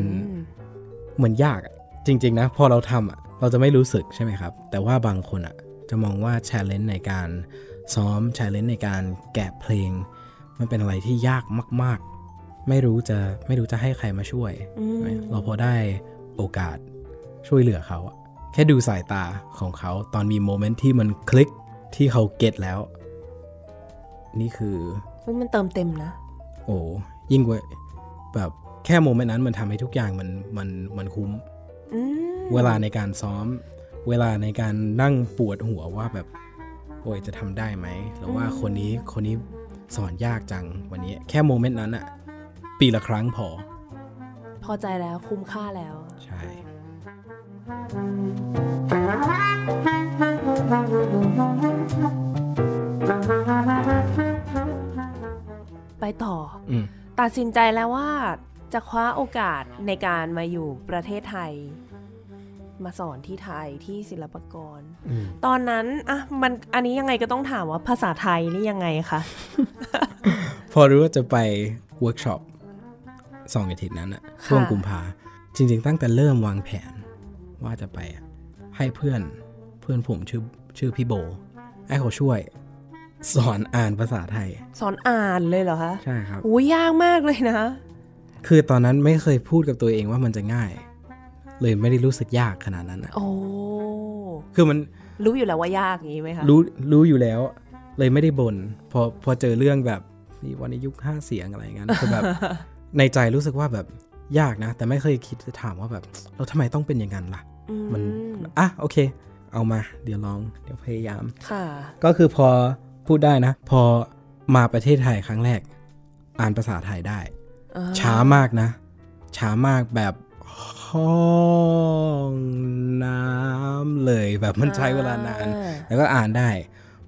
เหมือนยากอะจริง ๆ นะ พอเราทำอะ เราจะไม่รู้สึกใช่ไหมครับ แต่ว่าบางคนอะจะมองว่า challenge ในการซ้อม challenge ในการแกะเพลง มันเป็นอะไรที่ยากมาก ๆ ไม่รู้จะไม่รู้จะให้ใครมาช่วยอืมเราพอได้โอกาสช่วยเหลือเขาอะแค่ดูสายตาของเขาตอนมีโมเมนต์ที่มันคลิกที่เขาเก็ตแล้ว นี่คือเฮ้ยมันเติมเต็มนะ โอ้ยิ่งกว่าแบบแค่โมเมนต์นั้นมันทำให้ทุกอย่างมันมันมันคุ้ม อืม เวลาในการซ้อม เวลาในการนั่งปวดหัวว่าแบบโอ้ยจะทำได้ไหมหรือว่าคนนี้คนนี้สอนยากจังวันนี้ แค่โมเมนต์นั้นอะปีละครั้งพอ พอใจแล้วคุ้มค่าแล้ว ใช่ ไปต่ออืมตัดสินใจแล้วว่าจะคว้าโอกาสในการมาอยู่ประเทศไทย มาสอนที่ไทยที่ศิลปากรอืมตอนนั้นอะมันอันนี้ยังไงก็ต้องถามว่าภาษาไทยนี่ยังไงคะ พอรู้ว่าจะไปเวิร์กช็อปสองอาทิตย์นั้นอะค่ะช่วงกุมภาจริง ๆ ตั้งแต่เริ่มวางแผนว่าจะไปอะให้เพื่อนเพื่อนผมชื่อชื่อพี่โบให้เขาช่วย สอนอ่านภาษาไทย สอนอ่านเลยเหรอคะ ใช่ครับอุ้ยยากมากเลยนะ คือตอนนั้นไม่เคยพูดกับตัวเองว่ามันจะง่าย เลยไม่ได้รู้สึกยากขนาดนั้นอะโอ้คือมันรู้อยู่แล้วว่ายากอย่างนี้ไหมคะรู้รู้อยู่แล้ว เลยไม่ได้บน่นพอพอเจอเรื่องแบบนี่วันในยุคห้าเสียงอะไรอย่างนั้นคือแบบในใจรู้สึกว่าแบบยากนะ แต่ไม่เคยคิดจะถามว่าแบบเราทำไมต้องเป็นอย่างนั้นล่ะอืมันอะโอเค เอามา เดี๋ยวลองเดี๋ยวพยายามค่ะ ก็คือพอพูดได้นะ พอมาประเทศไทยครั้งแรก อ่านภาษาไทยได้อ่าช้ามากนะ ช้ามากแบบ ห้องน้ำเลยแบบมันใช้เวลานานอ่แล้วก็อ่านได้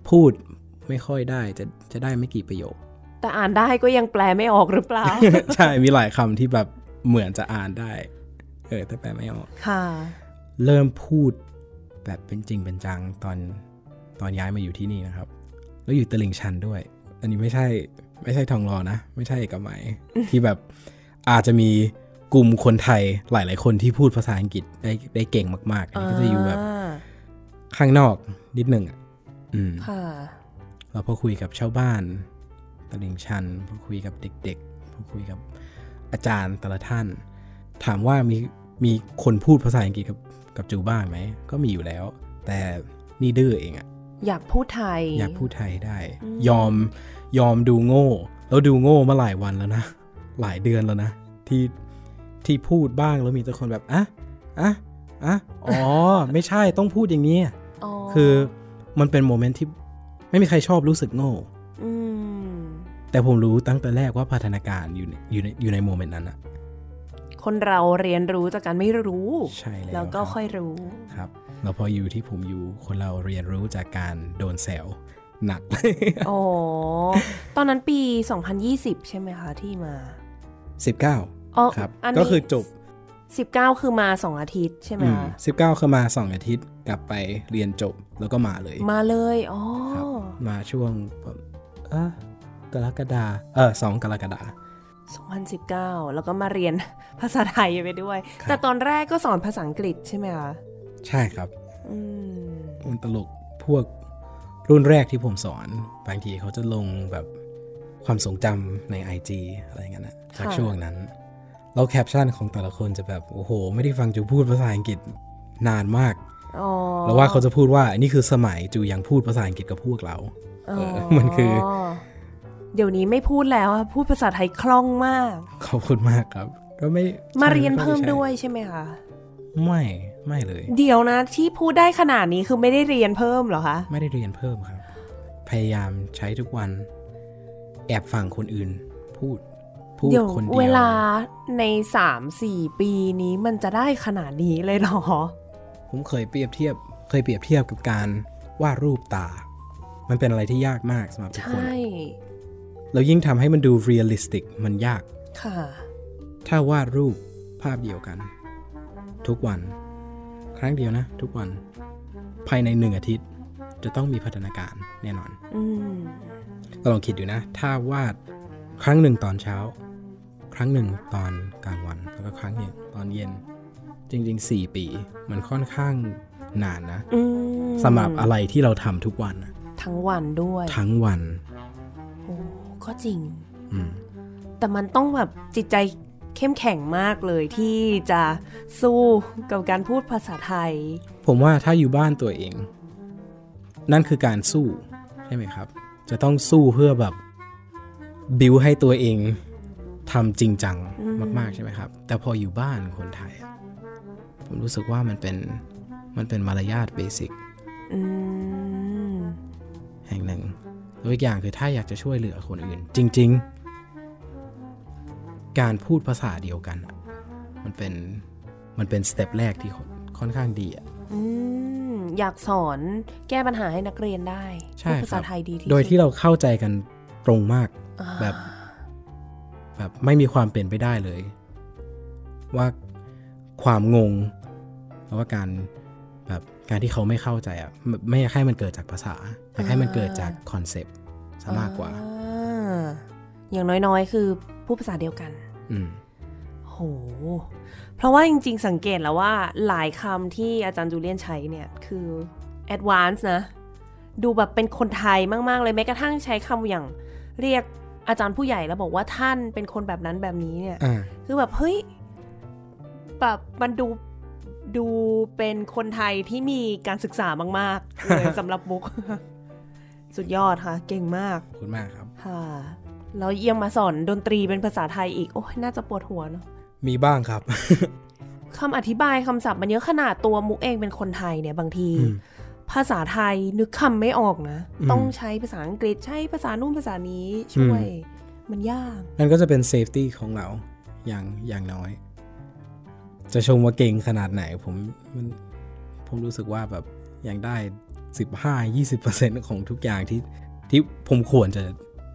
พูดไม่ค่อยได้จะจะได้ไม่กี่ประโยค แต่อ่านได้ก็ยังแปลไม่ออกหรือเปล่า ใช่มีหลายคำที่แบบเหมือนจะอ่านได้ เออแต่แปลไม่ออกค่ะ เริ่มพูดแบบเป็นจริงเป็นจังตอนตอนย้ายมาอยู่ที่นี่นะครับ แล้วอยู่ตลิ่งชันด้วย อันนี้ไม่ใช่ไม่ใช่ทองรอนะ ไม่ใช่เอกมัยที่แบบอาจจะมี กลุ่มคนไทยหลาย ๆ คนที่พูดภาษาอังกฤษได้ได้เก่งมากๆอันนี้ก็จะอยู่แบบาข้างนอกนิดหนึ่งอะอืมค่ะแล้วพอคุยกับชาวบ้านตลิ่งชันพอคุยกับเด็ก ๆ พอคุยกับอาจารย์แต่ละท่าน ถามว่ามีมีคนพูดภาษาอังกฤษกับกับจูบ้างไหมก็มีอยู่แล้ว แต่นี่ดื้อเองอะอยากพูดไทย อยากพูดไทยได้อืมยอมยอมดูโง่ แล้วดูโง่มาหลายวันแล้วนะ หลายเดือนแล้วนะ ที่ ที่พูดบ้างแล้วมีแต่คนแบบอะอะอะอ๋อ ไม่ใช่ต้องพูดอย่างนี้อ๋อคือมันเป็นโมเมนต์ที่ไม่มีใครชอบรู้สึกโง่อืมแต่ผมรู้ตั้งแต่แรกว่าพัฒนาการอยู่ในอยู่ในอยู่ในโมเมนต์นั้นอะคนเราเรียนรู้จากการไม่รู้ใช่แล้วแล้วก็รับค่อยรู้ครับแล้วพออยู่ที่ผมอยู่คนเราเรียนรู้จากการโดนแซวหนักเลยอ๋อตอนนั้นปี 2020 ใช่ไหมคะที่มา 19 อ๋อครับอันนี้ ก็คือจบ 19 คือมา 2 อาทิตย์ใช่ไหมอืมคะสิบเก้าเข้ามาสองอาทิตย์กลับไปเรียนจบแล้วก็มาเลย มาเลย อ๋อ ครับมาช่วงแบบเออกรกฎาเออสองกรกฎา 2019 แล้วก็มาเรียน ภาษาไทยไปด้วย ครับ แต่ตอนแรกก็สอนภาษาอังกฤษใช่ไหมคะใช่ครับ อืม มันตลกพวกรุ่นแรกที่ผมสอน บางทีเขาจะลงแบบความทรงจำใน IG อะไรเงี้ยนะจากช่วงนั้น แล้วแคปชั่นของแต่ละคนจะแบบ โอ้โห ไม่ได้ฟังจูพูดภาษาอังกฤษนานมากอ๋อแล้วว่าเขาจะพูดว่านี่คือสมัยจูยังพูดภาษาอังกฤษกับพวกเราเออมันคือ เดี๋ยวนี้ไม่พูดแล้วอะพูดภาษาไทยคล่องมาก ขอบคุณมากครับ ก็ไม่มาเรียนใช่เพิ่มไใช่ด้วยใช่ไหมคะไม่ไม่เลย เดี๋ยวนะที่พูดได้ขนาดนี้คือไม่ได้เรียนเพิ่มเหรอคะไม่ได้เรียนเพิ่มครับ พยายามใช้ทุกวัน แอบฟังคนอื่นพูด พูดเดี๋ยวคนเดียว เวลาในสามสี่ปีนี้มันจะได้ขนาดนี้เลยเหรอ ผมเคยเปรียบเทียบ เคยเปรียบเทียบกับการวาดรูปตา มันเป็นอะไรที่ยากมากสำหรับทุกคน ใช่ แล้วยิ่งทำให้มันดู realistic มันยาก ค่ะ ถ้าวาดรูปภาพเดียวกัน ทุกวัน ครั้งเดียวนะ ทุกวัน ภายในหนึ่งอาทิตย์ จะต้องมีพัฒนาการแน่นอน อืม ก็ลองคิดดูนะ ถ้าวาดครั้งหนึ่งตอนเช้า ครั้งหนึ่งตอนกลางวัน แล้วก็ครั้งหนึ่งตอนเย็น จริงๆ4ปี มันค่อนข้างนานนะอืมสำหรับอะไรที่เราทำทุกวันน่ะทั้งวันด้วย ทั้งวันโอ้ก็จริงอืมแต่มันต้องแบบจิตใจเข้มแข็งมากเลยที่จะสู้กับการพูดภาษาไทย ผมว่าถ้าอยู่บ้านตัวเอง นั่นคือการสู้ ใช่ไหมครับ จะต้องสู้เพื่อแบบ บิวให้ตัวเอง ทำจริงจังมาก ๆ ใช่ไหมครับ แต่พออยู่บ้านคนไทยอะผมรู้สึกว่ามันเป็นมันเป็นมารยาทเบสิกอืมแห่งหนึ่งแล้วอีกอย่างคือถ้าอยากจะช่วยเหลือคนอื่น จริง ๆ การพูดภาษาเดียวกันอะมันเป็นมันเป็นสเต็ปแรกที่ค่อนค่อนข้างดีอะอืมอยากสอนแก้ปัญหาให้นักเรียนได้ใช่พูดภาษาครับไทยดีที่โดยที่สุเราเข้าใจกันตรงมากอ่าแบบ แบบไม่มีความเป็นไปได้เลย ว่าความงงหรือว่าการแบบการที่เขาไม่เข้าใจอะไม่ไม่อยากให้มันเกิดจากภาษาอยากให้มันเกิดจากคอนเซปต์ซะมากกว่าอ่าอย่างน้อยๆ คือพูดภาษาเดียวกัน อืมโห เพราะว่าจริงๆ สังเกตแล้วว่าหลายคำที่อาจารย์จูเลียนใช้เนี่ย คือ advance นะ ดูแบบเป็นคนไทยมาก ๆ เลยแม้กระทั่งใช้คำอย่างเรียก อาจารย์ผู้ใหญ่แล้วบอกว่าท่านเป็นคนแบบนั้นแบบนี้เนี่ยอ่าคือแบบเฮ้ยแบบมันดูดูเป็นคนไทยที่มีการศึกษามาก ๆ เลยสำหรับมุก สุดยอดค่ะ เก่งมากขอบคุณมากครับ ค่ะ แล้วยังมาสอนดนตรีเป็นภาษาไทยอีก โอ้ยน่าจะปวดหัวเนาะมีบ้างครับคำอธิบายคำศัพท์มันเยอะขนาดตัวมุกเองเป็นคนไทยเนี่ยบางทีอืม ภาษาไทยนึกคำไม่ออกนะอืมต้องใช้ภาษาอังกฤษใช้ภาษานู่นภาษานี้ช่วย มันยาก นั่นก็จะเป็น safety ของเราอย่างอย่างน้อย จะชมว่าเก่งขนาดไหน ผมมันผมรู้สึกว่าแบบยังได้ 15-20%ของทุกอย่างที่ที่ผมควรจะ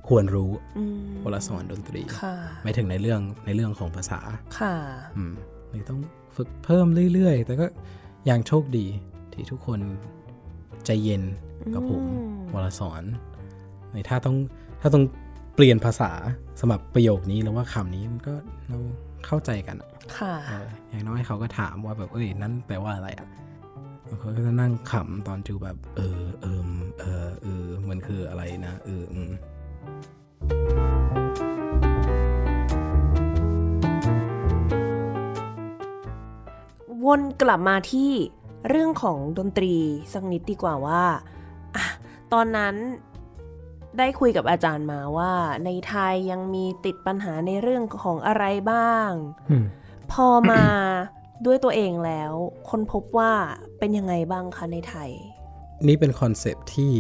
ควรรู้อืมเวลาสอนดนตรีค่ะไม่ถึงในเรื่องในเรื่องของภาษา ค่ะอืมเลยต้องฝึกเพิ่มเรื่อยๆ แต่ก็ยังโชคดีที่ทุกคน ใจเย็นกับผมอืมเวลาสอนในถ้าต้องถ้าต้องเปลี่ยนภาษาสำหรับประโยคนี้แล้วว่าคำนี้มันก็เราเข้าใจกันอะค่ะเอออย่างน้อยเขาก็ถามว่าแบบเอ้ยนั่นแปลว่าอะไรอะแล้วเขาก็จะนั่งขำตอนจูแบบ เออเอมเออเออมันคืออะไรนะเอออืมวนกลับมาที่ เรื่องของดนตรีสักนิดดีกว่าว่าอะตอนนั้นได้คุยกับอาจารย์มาว่าในไทยยังมีติดปัญหาในเรื่องของอะไรบ้างอืมพอมาด้วยตัวเองแล้วคนพบว่าเป็นยังไงบ้างคะในไทย นี่เป็น concept ที่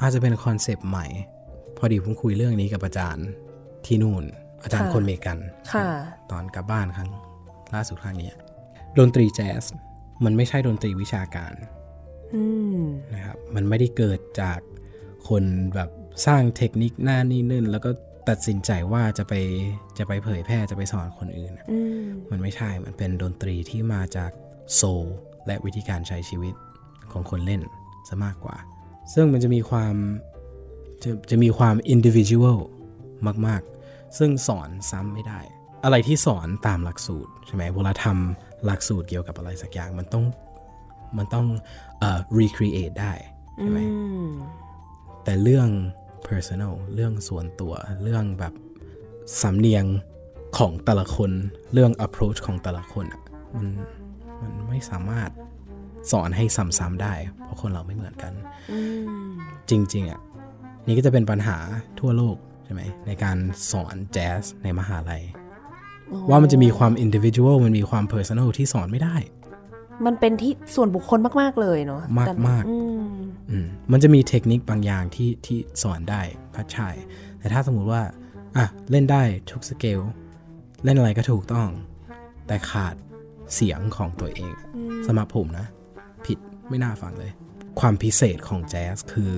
อาจจะเป็น concept ใหม่ พอดีผมคุยเรื่องนี้กับอาจารย์ที่นู่น อาจารย์ค่ะคนเมกัน ค่ะ ตอนกลับบ้านครั้งล่าสุดครั้งนี้ ดนตรีแจ๊ส มันไม่ใช่ดนตรีวิชาการอืมนะครับ มันไม่ได้เกิดจากคนแบบสร้างเทคนิคหน้านี่นึ่นแล้วก็ตัดสินใจว่าจะไปจะไปเผยแพร่จะไปสอนคนอื่นอะอืมมันไม่ใช่ มันเป็นดนตรีที่มาจากโซลและวิธีการใช้ชีวิตของคนเล่นซะมากกว่า ซึ่งมันจะมีความจะจะมีความอินดิวิ u a l มาก ๆ ซึ่งสอนซ้ำไม่ได้ อะไรที่สอนตามหลักสูตรใช่ไหมเวลาทำ หลักสูตรเกี่ยวกับอะไรสักอย่างมันต้องมันต้องเอ่อ recreate ได้ใช่ไหมอืมแต่เรื่อง personal เรื่องส่วนตัวเรื่องแบบสำเนียงของแต่ละคนเรื่อง approach ของแต่ละคนอะมันมันไม่สามารถสอนให้ซ้ำๆได้ เพราะคนเราไม่เหมือนกันอืมจริง ๆอะนี่ก็จะเป็นปัญหาทั่วโลกใช่ไหมในการสอนแจ๊สในมหาลัย ว่ามันจะมีความ individual มันมีความ personal ที่สอนไม่ได้ มันเป็นที่ส่วนบุคคลมาก ๆ เลยเนาะมากแต่มากอืมอืมมันจะมีเทคนิคบางอย่างที่ที่สอนได้ก็ใช่แต่ถ้าสมมุติว่าอะเล่นได้ทุกสเกลเล่นอะไรก็ถูกต้อง แต่ขาดเสียงของตัวเองสำหรับผมนะ ผิดไม่น่าฟังเลย ความพิเศษของแจ๊สคือ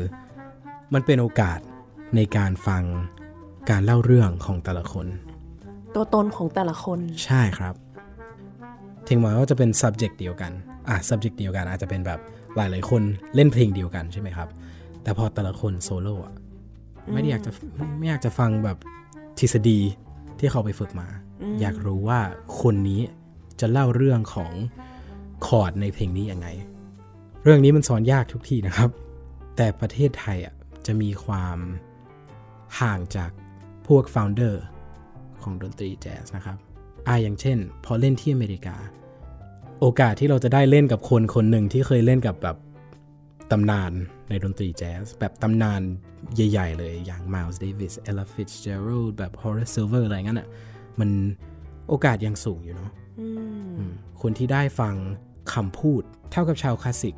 มันเป็นโอกาสในการฟังการเล่าเรื่องของแต่ละคน ตัวตนของแต่ละคน ใช่ครับ ถึงแม้ว่าจะเป็น subject เดียวกัน อะ subject เดียวกันอาจจะเป็นแบบหลายๆคนเล่นเพลงเดียวกันใช่ไหมครับ แต่พอแต่ละคนโซโล่อะไม่ได้อยากจะไม่ไม่อยากจะฟังแบบทฤษฎีที่เขาไปฝึกมา อยากรู้ว่าคนนี้จะเล่าเรื่องของคอร์ดในเพลงนี้ยังไง เรื่องนี้มันสอนยากทุกที่นะครับ แต่ประเทศไทยอะจะมีความห่างจากพวก founder ของดนตรีแจ๊สนะครับอ่าอย่างเช่น พอเล่นที่อเมริกา โอกาสที่เราจะได้เล่นกับคนคนหนึ่งที่เคยเล่นกับแบบตำนานในดนตรีแจ๊สแบบตำนานใหญ่ ๆ เลยอย่าง Miles Davis Ella Fitzgerald แบบ Horace Silver อะไรงั้นอะมันโอกาสยังสูงอยู่เนาะอืมอืมคนที่ได้ฟังคำพูดเท่ากับชาวคลาสสิก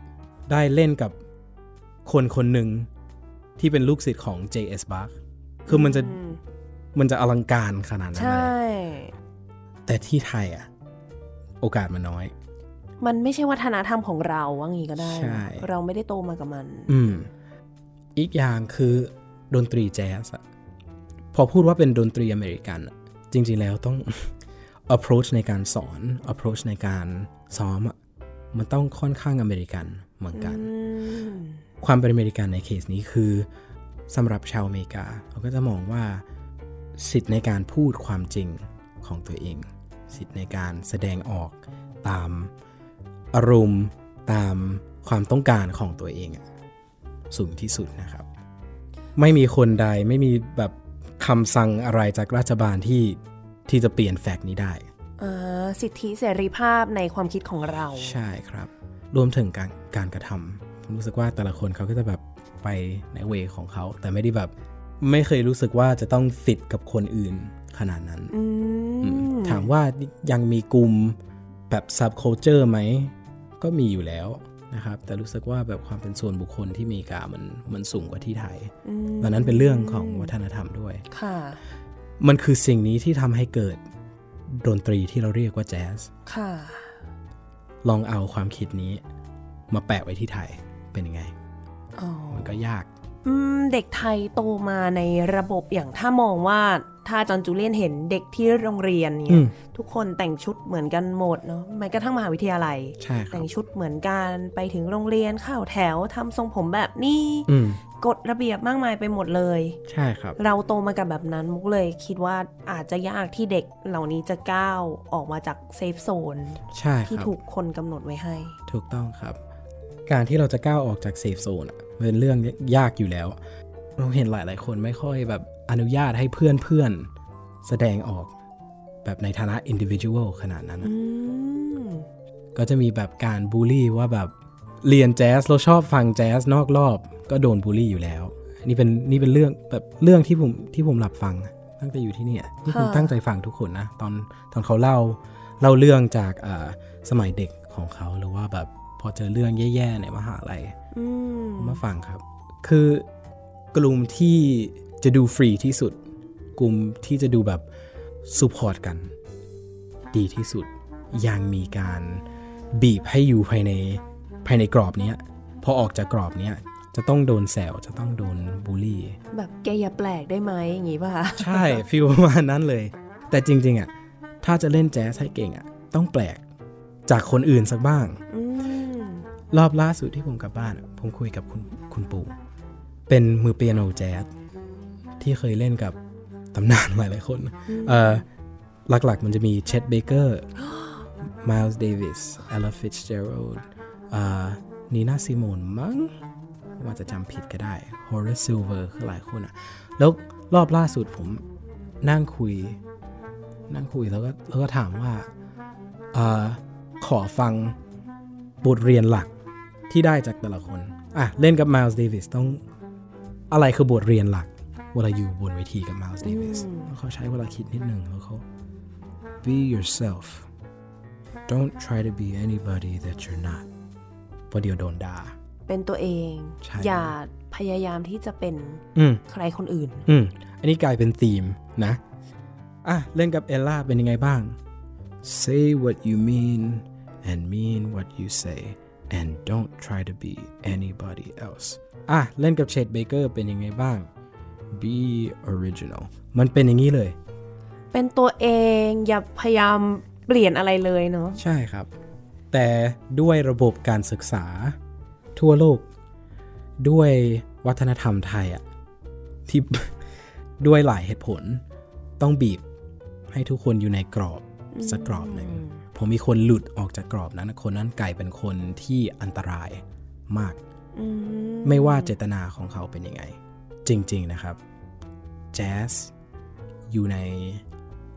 ได้เล่นกับคนคนหนึ่งที่เป็นลูกศิษย์ของ J.S. Bach คือมันจะอื มมันจะอลังการขนาดนั้นใชเลย่แต่ที่ไทยอะ โอกาสมันน้อย มันไม่ใช่วัฒนธรรมของเราว่างี้ก็ได้ใช่เราไม่ได้โตมากับมัน อืม อีกอย่างคือดนตรีแจ๊สอะพอพูดว่าเป็นดนตรีอเมริกันอะจริง ๆ แล้วต้อง approach ในการสอน approach ในการซ้อมอะมันต้องค่อนข้างอเมริกันเหมือนกันอืมความเป็นอเมริกันในเคสนี้คือสำหรับชาวอเมริกา เราก็จะมองว่า สิทธิ์ในการพูดความจริงของตัวเอง สิทธิ์ในการแสดงออกตามอารมณ์ตามความต้องการของตัวเองอะสูงที่สุดนะครับ ไม่มีคนใดไม่มีแบบคำสั่งอะไรจากรัฐบาลที่ที่จะเปลี่ยนแฟกต์นี้ได้อ่าสิทธิเสรีภาพในความคิดของเรา ใช่ครับ รวมถึงการการกระทำผมรู้สึกว่าแต่ละคนเขาก็จะแบบไปในเวของเขา แต่ไม่ได้แบบ ไม่เคยรู้สึกว่าจะต้องฟิตกับคนอื่นขนาดนั้นอือืมมถามว่ายังมีกลุ่มแบบ subculture ไหม ก็มีอยู่แล้วนะครับ แต่รู้สึกว่าแบบความเป็นส่วนบุคคลที่อเมริกามันมันสูงกว่าที่ไทยอืมดังนั้นเป็นเรื่องของวัฒนธรรมด้วยค่ะ มันคือสิ่งนี้ที่ทำให้เกิดดนตรีที่เราเรียกว่าแจ๊สค่ะ ลองเอาความคิดนี้ มาแปะไว้ที่ไทยเป็นยังไงอ๋อมันก็ยากอืม เด็กไทยโตมาในระบบอย่างถ้ามองว่าถ้าจอนจูเลียนเห็นเด็กที่โรงเรียนเนี่ยอืมทุกคนแต่งชุดเหมือนกันหมดเนาะแม้กระทั่งมหาวิทยาลัยใช่ครัแต่งชุดเหมือนกันไปถึงโรงเรียนเข้าแถวทำทรงผมแบบนี้อืมกฎระเบียบมากมายไปหมดเลย ใช่ครับ เราโตมากับแบบนั้นมุกเลยคิดว่าอาจจะยากที่เด็กเหล่านี้จะก้าวออกมาจาก safe zone ใช่ครับที่ถูกคนกำหนดไว้ให้ ถูกต้องครับ การที่เราจะก้าวออกจาก safe zone อะ เป็นเรื่องยากอยู่แล้ว เราเห็นหลาย ๆ คนไม่ค่อยแบบอนุญาตให้เพื่อนเพื่อนๆแสดงออกแบบในฐานะ individual ขนาดนั้นอะอืมก็จะมีแบบการบูลลี่ว่าแบบเรียนแจ๊สเราชอบฟังแจ๊สนอกรอบ ก็โดนบูลลี่อยู่แล้ว นี่เป็นนี่เป็นเรื่องแบบเรื่องที่ผมที่ผมหลับฟังตั้งแต่อยู่ที่เนี่ยนี่ผมตั้งใจฟังทุกคนนะตอนตอนเขาเล่าเล่าเรื่องจากอ่าสมัยเด็กของเขาหรือว่าแบบพอเจอเรื่องแย่ๆในมหาลัยอื มผมมาฟังครับ คือกลุ่มที่จะดูฟรีที่สุด กลุ่มที่จะดูแบบ support กัน ดีที่สุด ยังมีการบีบให้อยู่ภายในภายในกรอบเนี้ย พอออกจากกรอบเนี้ยจะต้องโดนแซวจะต้องโดนบูลลี่ แบบแกอย่าแปลกได้ไหมอย่างงี้ป่ะคะใช่ feel ประมาณนั้นเลย แต่จริง ๆอะถ้าจะเล่นแจ๊สให้เก่งอะต้องแปลกจากคนอื่นสักบ้างอืม รอบล่าสุดที่ผมกลับบ้านอะผมคุยกับคุณคุณปู่ เป็นมือเปียโนแจ๊สที่เคยเล่นกับตำนานหลายๆคน เอ่อหลักๆมันจะมีเช็ดเบเกอร์มิลส์เดวิสเอล f ฟิ t เจอรัลด์นีน่าซิโมนมั้งว่าจะจำผิดก็ได้ Horace Silver คือหลายคนอะแล้วรอบล่าสุดผมนั่งคุย นั่งคุยแล้วก็แล้วก็ถามว่าอาขอฟังบทเรียนหลัก ที่ได้จากแต่ละคน อะ เล่นกับ Miles Davis ต้องอะไรคือบทเรียนหลักเวลาอยู่บนเวทีกับ Miles Davis อืมเขาใช้เวลาคิดนิดนึงแล้วเขา be yourself don't try to be anybody that you're not เพราะเดี๋ยวโดนด่าเป็นตัวเองใช่อย่าพยายามที่จะเป็นอืมใครคนอื่น อืมอันนี้กลายเป็นธีมนะ อะ เล่นกับเอลล่าเป็นยังไงบ้าง say what you mean and mean what you say and don't try to be anybody else อะ เล่นกับเชดเบเกอร์เป็นยังไงบ้าง be original มันเป็นอย่างนี้เลย เป็นตัวเองอย่าพยายามเปลี่ยนอะไรเลยเนาะใช่ครับ แต่ด้วยระบบการศึกษา ทั่วโลก ด้วยวัฒนธรรมไทยอะที่ด้วยหลายเหตุผลต้องบีบให้ทุกคนอยู่ในกรอบสักกรอบหนึ่ง ผมมีคนหลุดออกจากกรอบนั้น คนนั้นกลายเป็นคนที่อันตรายมากอืมไม่ว่าเจตนาของเขาเป็นยังไง จริง ๆนะครับ แจ๊สอยู่ใน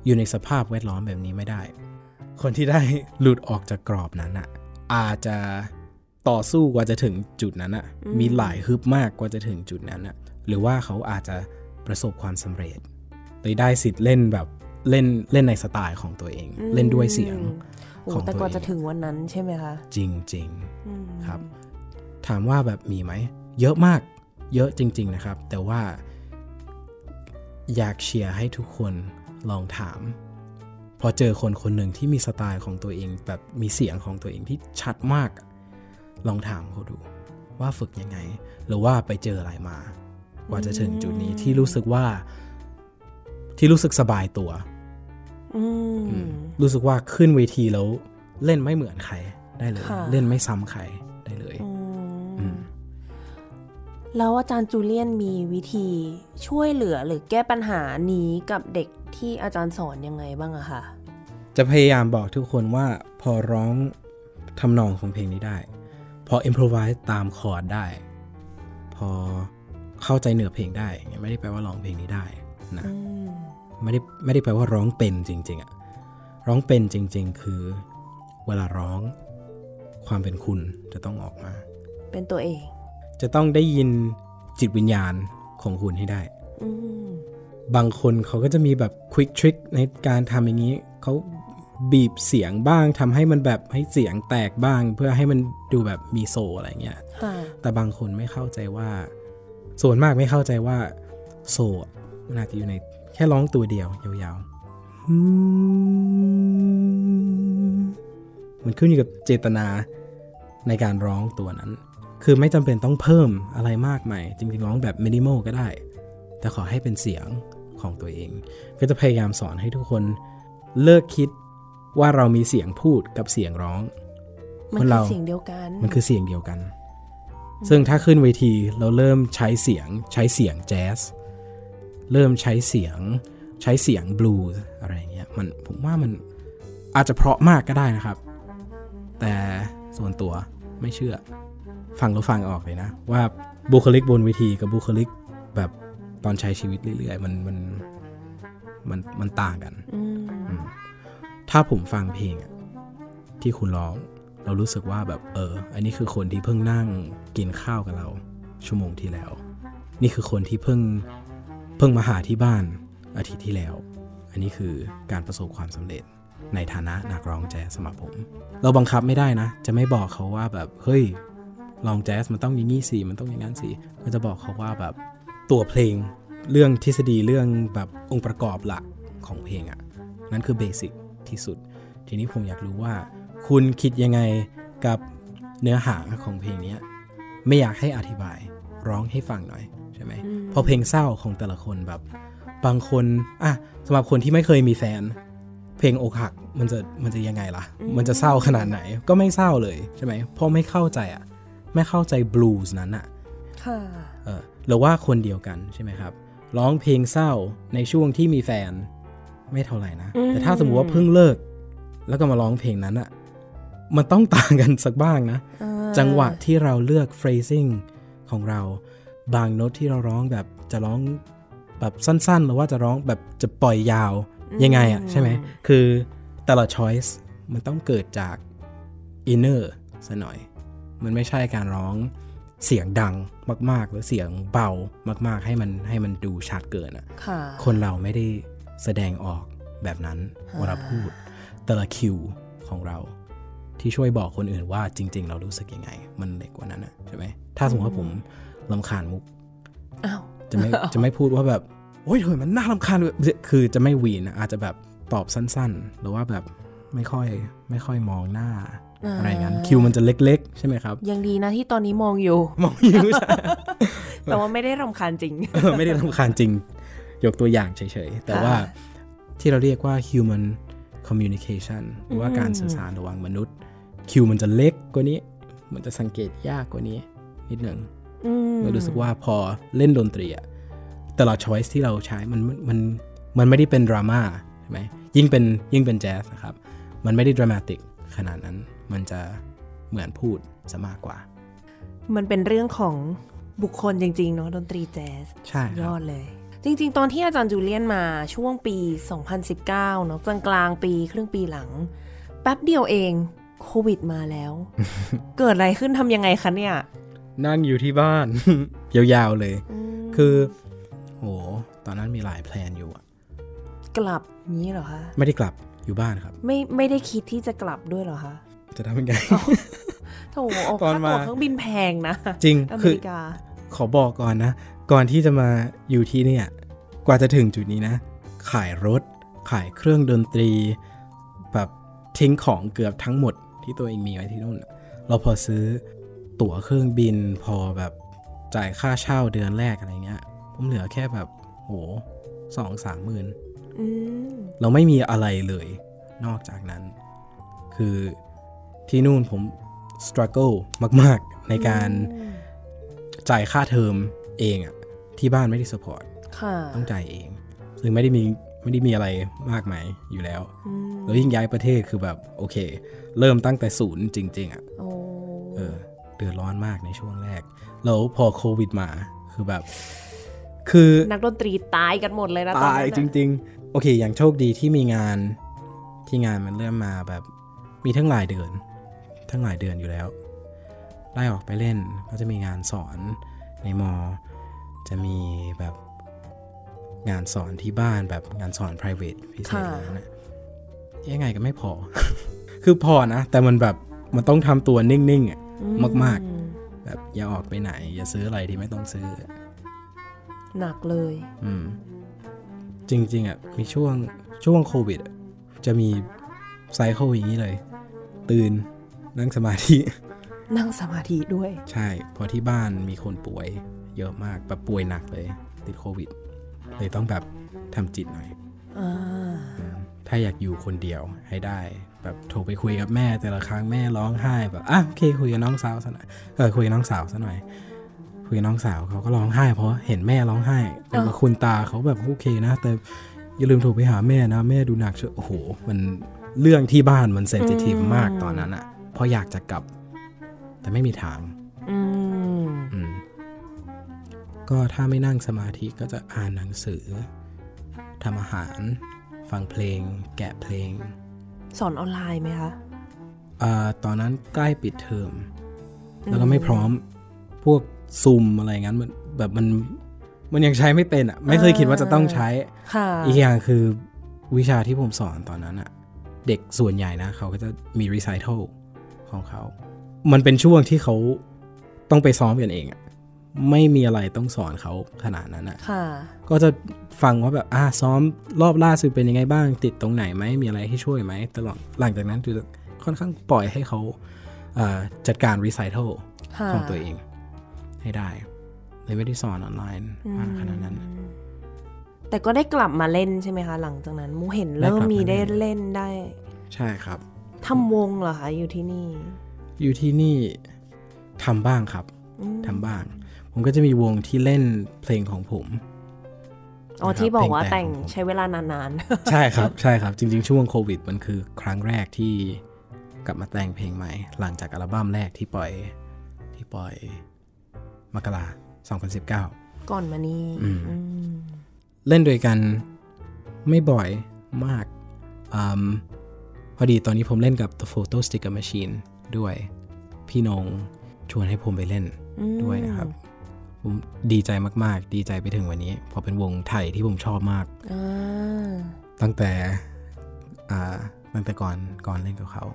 อยู่ในสภาพแวดล้อมแบบนี้ไม่ได้ คนที่ได้หลุดออกจากกรอบนั้นอะอาจจะต่อสู้กว่าจะถึงจุดนั้นอะมีหลายฮึบมากกว่าจะถึงจุดนั้นอะหรือว่าเขาอาจจะประสบความสำเร็จเลยได้สิทธิ์เล่นแบบ เล่นเล่นในสไตล์ของตัวเอง เล่นด้วยเสียงโอ้ของแต่ตัวกว่าเอจะงถึงวันนั้นใช่ไหมคะ จริงๆอืมครับ ถามว่าแบบมีไหม เยอะมากเยอะจริง ๆนะครับ แต่ว่าอยากเชียร์ให้ทุกคนลองถาม พอเจอคนคนหนึ่งที่มีสไตล์ของตัวเอง แบบมีเสียงของตัวเองที่ชัดมาก ลองถามเขาดูว่าฝึกยังไง หรือว่าไปเจออะไรมา กว่าจะถึงจุดนี้ที่รู้สึกว่าที่รู้สึกสบายตัวอืม รู้สึกว่าขึ้นเวทีแล้วเล่นไม่เหมือนใครได้เลยค่ะเล่นไม่ซ้ำใครได้เลยอืมอืมแล้วอาจารย์จูเลียนมีวิธีช่วยเหลือหรือแก้ปัญหานี้กับเด็กที่อาจารย์สอนยังไงบ้างอะคะจะพยายามบอกทุกคนว่าพอร้องทำนองของเพลงนี้ได้ พอ improvise ตามคอร์ดได้ พอเข้าใจเนื้อเพลงได้อย่างเงี้ยไม่ได้แปลว่าร้องเพลงนี้ได้นะอืม ไม่ได้ไม่ได้แปลว่าร้องเป็นจริง ๆอะร้องเป็นจริง ๆ คือเวลาร้องความเป็นคุณจะต้องออกมา เป็นตัวเอง จะต้องได้ยินจิตวิญญาณของคุณให้ได้อืมบางคนเขาก็จะมีแบบควิกทริคในการทำอย่างนี้ เขาบีบเสียงบ้างทำให้มันแบบให้เสียงแตกบ้าง เพื่อให้มันดูแบบมีโซอะไรเงี้ยค่ะแต่บางคนไม่เข้าใจว่า ส่วนมากไม่เข้าใจว่าโซอะมันอาจจะอยู่ใน แค่ร้องตัวเดียวยาวๆอืมมันขึ้นอยู่กับเจตนาในการร้องตัวนั้น คือไม่จำเป็นต้องเพิ่มอะไรมากมาย จริงๆร้องแบบมินิมอลก็ได้ แต่ขอให้เป็นเสียงของตัวเอง ก็จะพยายามสอนให้ทุกคนเลิกคิดว่าเรามีเสียงพูดกับเสียงร้อง มันคนคืเราอเสียงเดียวกัน มันคือเสียงเดียวกัน ซึ่งถ้าขึ้นเวทีเราเริ่มใช้เสียงใช้เสียงแจ๊ส เริ่มใช้เสียงใช้เสียงบลูส์อะไรอย่างเงี้ยมันผมว่ามันอาจจะเพราะมากก็ได้นะครับ แต่ส่วนตัวไม่เชื่อ ฟังแล้วฟังออกเลยนะ ว่าบุคลิกบนเวทีกับบุคลิกแบบตอนใช้ชีวิตเรื่อยๆ มันมันมันมันต่างกันอืมถ้าผมฟังเพลงอะที่คุณร้อง เรารู้สึกว่าแบบเออ อันนี้คือคนที่เพิ่งนั่งกินข้าวกับเรา ชั่วโมงที่แล้ว นี่คือคนที่เพิ่ง เพิ่งมาหาที่บ้านอาทิตย์ที่แล้ว อันนี้คือการประสบความสำเร็จในฐานะนักร้องแจ๊สสำหรับผม เราบังคับไม่ได้นะ จะไม่บอกเขาว่าแบบเฮ้ยลองแจ๊สมันต้องอย่างนี้สิมันต้องอย่างนั้นสิก็จะบอกเขาว่าแบบตัวเพลงเรื่องทฤษฎีเรื่องแบบองค์ประกอบหลักของเพลงอะนั่นคือเบสิกที่สุด ทีนี้ผมอยากรู้ว่า คุณคิดยังไงกับเนื้อหาของเพลงนี้ไม่อยากให้อธิบาย ร้องให้ฟังหน่อย ช่ไหมเพราะเพลงเศร้าของแต่ละคนแบบ บางคนอะสำหรับคนที่ไม่เคยมีแฟน เพลงอกหักมันจะมันจะยังไงล่ะ มันจะเศร้าขนาดไหนก็ไม่เศร้าเลยใช่ไหมเพราะไม่เข้าใจอะไม่เข้าใจบลูส์นั้นอะค่ะเออหรือว่าคนเดียวกันใช่ไหมครับ ร้องเพลงเศร้าในช่วงที่มีแฟน ไม่เท่าไหร่นะอืมแต่ถ้าสมมติว่าเพิ่งเลิก แล้วก็มาร้องเพลงนั้นอะมันต้องต่างกันสักบ้างนะอ่าจังหวะที่เราเลือก phrasing ของเรา บางโน้ตที่เราร้องแบบจะร้องแบบสั้นๆ หรือว่าจะร้องแบบจะปล่อยยาวยังไงอะใช่ไหมคือแต่ละ choice มันต้องเกิดจาก inner ซะหน่อย มันไม่ใช่การร้องเสียงดังมาก ๆ หรือเสียงเบามาก ๆ ให้มันให้มันดูชัดเกินอะค่ะ คนเราไม่ได้แสดงออกแบบนั้นเวลาพูด แต่ละคิวของเรา ที่ช่วยบอกคนอื่นว่าจริง ๆ เรารู้สึกยังไง มันเล็กกว่านั้นนะใช่ไหมถ้าสมมติว่าผม ลำคาญมุกอ้าวจะไม่จะไม่พูดว่าแบบ โอ้ยเฮ้ยมันน่ารำคาญแบบคือจะไม่หวีนนะอาจจะแบบตอบสั้นๆ หรือว่าแบบไม่ค่อยไม่ค่อยมองหน้าอะไรอย่างนั้นคิวมันจะเล็ก ๆ ใช่ไหมครับ ยังดีนะที่ตอนนี้มองอยู่ มองอยู่ใช่แต่ว่าไม่ได้รำคาญจริงเออไม่ได้รำคาญจริง ยกตัวอย่างเฉยๆ แต่ว่าค่ะที่เราเรียกว่า human communication หรือว่าการสื่อสารระหว่างมนุษย์ คิวมันจะเล็กกว่านี้ มันจะสังเกตยากกว่านี้ นิดหนึ่งอืม เรารู้สึกว่าพอเล่นดนตรีอะแต่ละช้อยส์ที่เราใช้มันมันมันไม่ได้เป็นดราม่าใช่ไหมยิ่งเป็นยิ่งเป็นแจ๊สนะครับ มันไม่ได้ดรามาติกขนาดนั้น มันจะเหมือนพูดซะมากกว่า มันเป็นเรื่องของบุคคลจริงๆเนาะดนตรีแจ๊สใช่สุดคยรับอดเลย จริง ๆ ตอนที่อาจารย์จูเลียนมาช่วงปี 2019 เนาะกลางกลางๆ ปีครึ่งปีหลัง แป๊บเดียวเองโควิดมาแล้ว เกิดอะไรขึ้นทำยังไงคะเนี่ย นั่งอยู่ที่บ้าน ยาวๆเลย คือโหตอนนั้นมีหลายแพลนอยู่อะกลับอย่างนี้เหรอคะไม่ได้กลับอยู่บ้านครับ ไม่ไม่ได้คิดที่จะกลับด้วยเหรอคะจะทำยังไงโถโอ้ตอนค่ามาตั๋วเครื่องบินแพงนะจริงอเมคือริกาขอบอกก่อนนะ ก่อนที่จะมาอยู่ที่เนี่ย กว่าจะถึงจุดนี้นะ ขายรถ ขายเครื่องดนตรี แบบทิ้งของเกือบทั้งหมดที่ตัวเองมีไว้ที่นู่นอะเราพอซื้อ ตั๋วเครื่องบิน พอแบบจ่ายค่าเช่าเดือนแรกอะไรเงี้ย ผมเหลือแค่แบบโหสองสามหมื่นอืมเราไม่มีอะไรเลย นอกจากนั้น คือที่นู่นผม struggle มาก ๆ ในการจ่ายค่าเทอมเองอะที่บ้านไม่ได้ support ค่ะต้องจ่ายเอง ซึ่งไม่ได้มีไม่ได้มีอะไรมากมายอยู่แล้วอืมแล้วยิ่งย้ายประเทศคือแบบ โอเค เริ่มตั้งแต่ศูนย์จริง ๆอะโอ้เออ เดือดร้อนมากในช่วงแรก แล้วพอโควิดมาคือแบบ คือนักดนตรีตายกันหมดเลยนะตอนตายนั้นจน่ะริง ๆ โอเค อย่างโชคดีที่มีงานที่งานมันเริ่มมาแบบมีทั้งหลายเดือน ทั้งหลายเดือนอยู่แล้วได้ออกไปเล่นก็จะมีงานสอนในมอ จะมีแบบงานสอนที่บ้านแบบงานสอน private พิเศษอะไรนั่นนะ ยังไงก็ไม่พอ คือพอนะ แต่มันแบบมันต้องทำตัวนิ่งๆอะ มากๆ แบบอย่าออกไปไหน อย่าซื้ออะไรที่ไม่ต้องซื้อ หนักเลย อืม จริง ๆอะมีช่วงช่วงโควิดอะจะมีไซเคิลอย่างนี้เลย ตื่นนั่งสมาธิ นั่งสมาธิด้วย ใช่เพอที่บ้านมีคนป่วย เยอะมากแบบป่วยหนักเลย ติดโควิด เลยต้องแบบทำจิตหน่อยอ่าถ้าอยากอยู่คนเดียวให้ได้ แบบโทรไปคุยกับแม่แต่ละครั้งแม่ร้องไห้แบบอะโอเคคุยกับน้องสาวซะหน่อยเออคุยกับน้องสาวซะหน่อยคุยกับน้องสาวเขาก็ร้องไห้ เพราะเห็นแม่ร้องไห้เป็นกับคุณตาเขาแบบโอเคนะ แต่อย่าลืมโทรไปหาแม่นะ แม่ดูหนักช่วยโอ้โห มันเรื่องที่บ้านมันเซนซิทีฟมากตอนนั้นอะเพราะอยากจะกลับ แต่ไม่มีทางอืมอืมก็ถ้าไม่นั่งสมาธิก็จะอ่านหนังสือทำอาหาร ฟังเพลง แกะเพลง สอนออนไลน์ไหมคะอ่าตอนนั้นใกล้ปิดเทอมแล้วก็ไม่พร้อมพวกซูมอะไรงั้นมันแบบมันมันยังใช้ไม่เป็นอะไม่เคยคิดว่าจะต้องใช้ค่ะอีกอย่างคือวิชาที่ผมสอนตอนนั้นอะ เด็กส่วนใหญ่นะ เขาก็จะมีรีไซเคิลของเขา มันเป็นช่วงที่เขาต้องไปซ้อมกันเองอะ ไม่มีอะไรต้องสอนเขาขนาดนั้นอะค่ะก็จะฟังว่าแบบอ่าซ้อมรอบล่าสุดเป็นยังไงบ้างติดตรงไหนไหมมีอะไรให้ช่วยไหมตลอดหลังจากนั้นจะค่อนข้างปล่อยให้เขาอ่าจัดการรีไซเคิลค่ะของตัวเอง ให้ได้เลยไม่ได้สอนออนไลน์มากขนาดนั้น แต่ก็ได้กลับมาเล่นใช่ไหมคะ หลังจากนั้นมูเห็นได้เริ่กมลับมามีได้เล่นเล่นได้ ใช่ครับทำวงเหรอคะอยู่ที่นี่ อยู่ที่นี่ทำบ้างครับอืมทำบ้าง ผมก็จะมีวงที่เล่นเพลงของผมอ๋อนะครับที่บอกว่าเพลงแต่แต่งงของผมใช้เวลานานใช่ครับใช่ครับ จริง ๆ ช่วงโควิดมันคือครั้งแรกที่กลับมาแต่งเพลงใหม่ หลังจากอัลบั้มแรกที่ปล่อยที่ปล่อยมกรา2019ๆก่อนมานี่อืมอืมเล่นด้วยกันไม่บ่อยมากอมพอดีตอนนี้ผมเล่นกับ The Photo Sticker Machine ด้วย พี่นงชวนให้ผมไปเล่นด้วยนะครับ ผมดีใจมากๆ ดีใจไปถึงวันนี้เพอเป็นวงไทยที่ผมชอบมากอ่าตั้งแต่อ่าตั้งแต่ก่อนก่อนเล่นกับเขา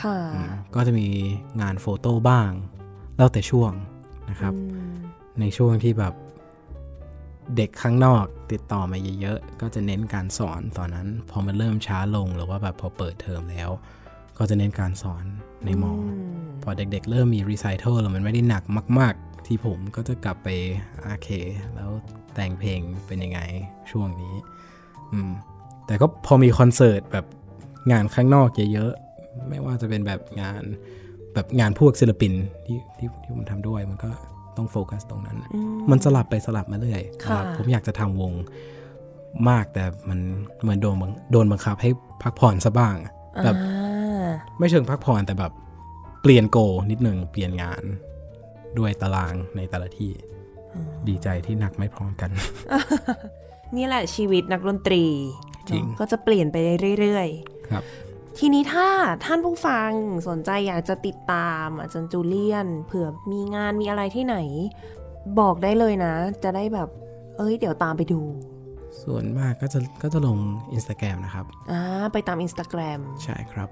ค่ะอืมก็จะมีงานโฟโต้บ้าง แล้วแต่ช่วงนะครับอืมในช่วงที่แบบเด็กข้างนอกติดต่อมาเยอะๆ ก็จะเน้นการสอนตอนนั้น พอมันเริ่มช้าลงหรือว่าแบบพอเปิดเทอมแล้ว ก็จะเน้นการสอนในมอ พอเด็กๆ เริ่มมีรีไซเคิลแล้วมันไม่ได้หนักมากๆ ที่ผมก็จะกลับไปโอเค แล้วแต่งเพลงเป็นยังไงช่วงนี้ อืม แต่ก็พอมีคอนเสิร์ตแบบงานข้างนอกเยอะๆ ไม่ว่าจะเป็นแบบงานแบบงานพวกศิลปินที่ที่ที่ผมทำด้วยมันก็ต้องโฟกัสตรงนั้นอืมมันสลับไปสลับมาเรื่อยค่ะรับผมอยากจะทำวงมากแต่มันเหมือนโดนบังโดนบังคับให้พักผ่อนซะบ้างอะแบบอ่าไม่เชิงพักผ่อนแต่แบบเปลี่ยนโกนิดหนึ่งเปลี่ยนงาน ด้วยตารางในแต่ละที่ ดีใจที่หนักไม่พร้อมกัน นี่แหละชีวิตนักดนตรีจริงเนอะก็จะเปลี่ยนไปเรื่อยครับๆทีนี้ถ้าท่านผู้ฟังสนใจอยากจะติดตามอาจารย์จูเลียน เผื่อมีงานมีอะไรที่ไหน บอกได้เลยนะ จะได้แบบ เอ้ย เดี๋ยวตามไปดูส่วนมากก็จะก็จะลง Instagram นะครับ อ่า ไปตาม Instagram ใช่ครับ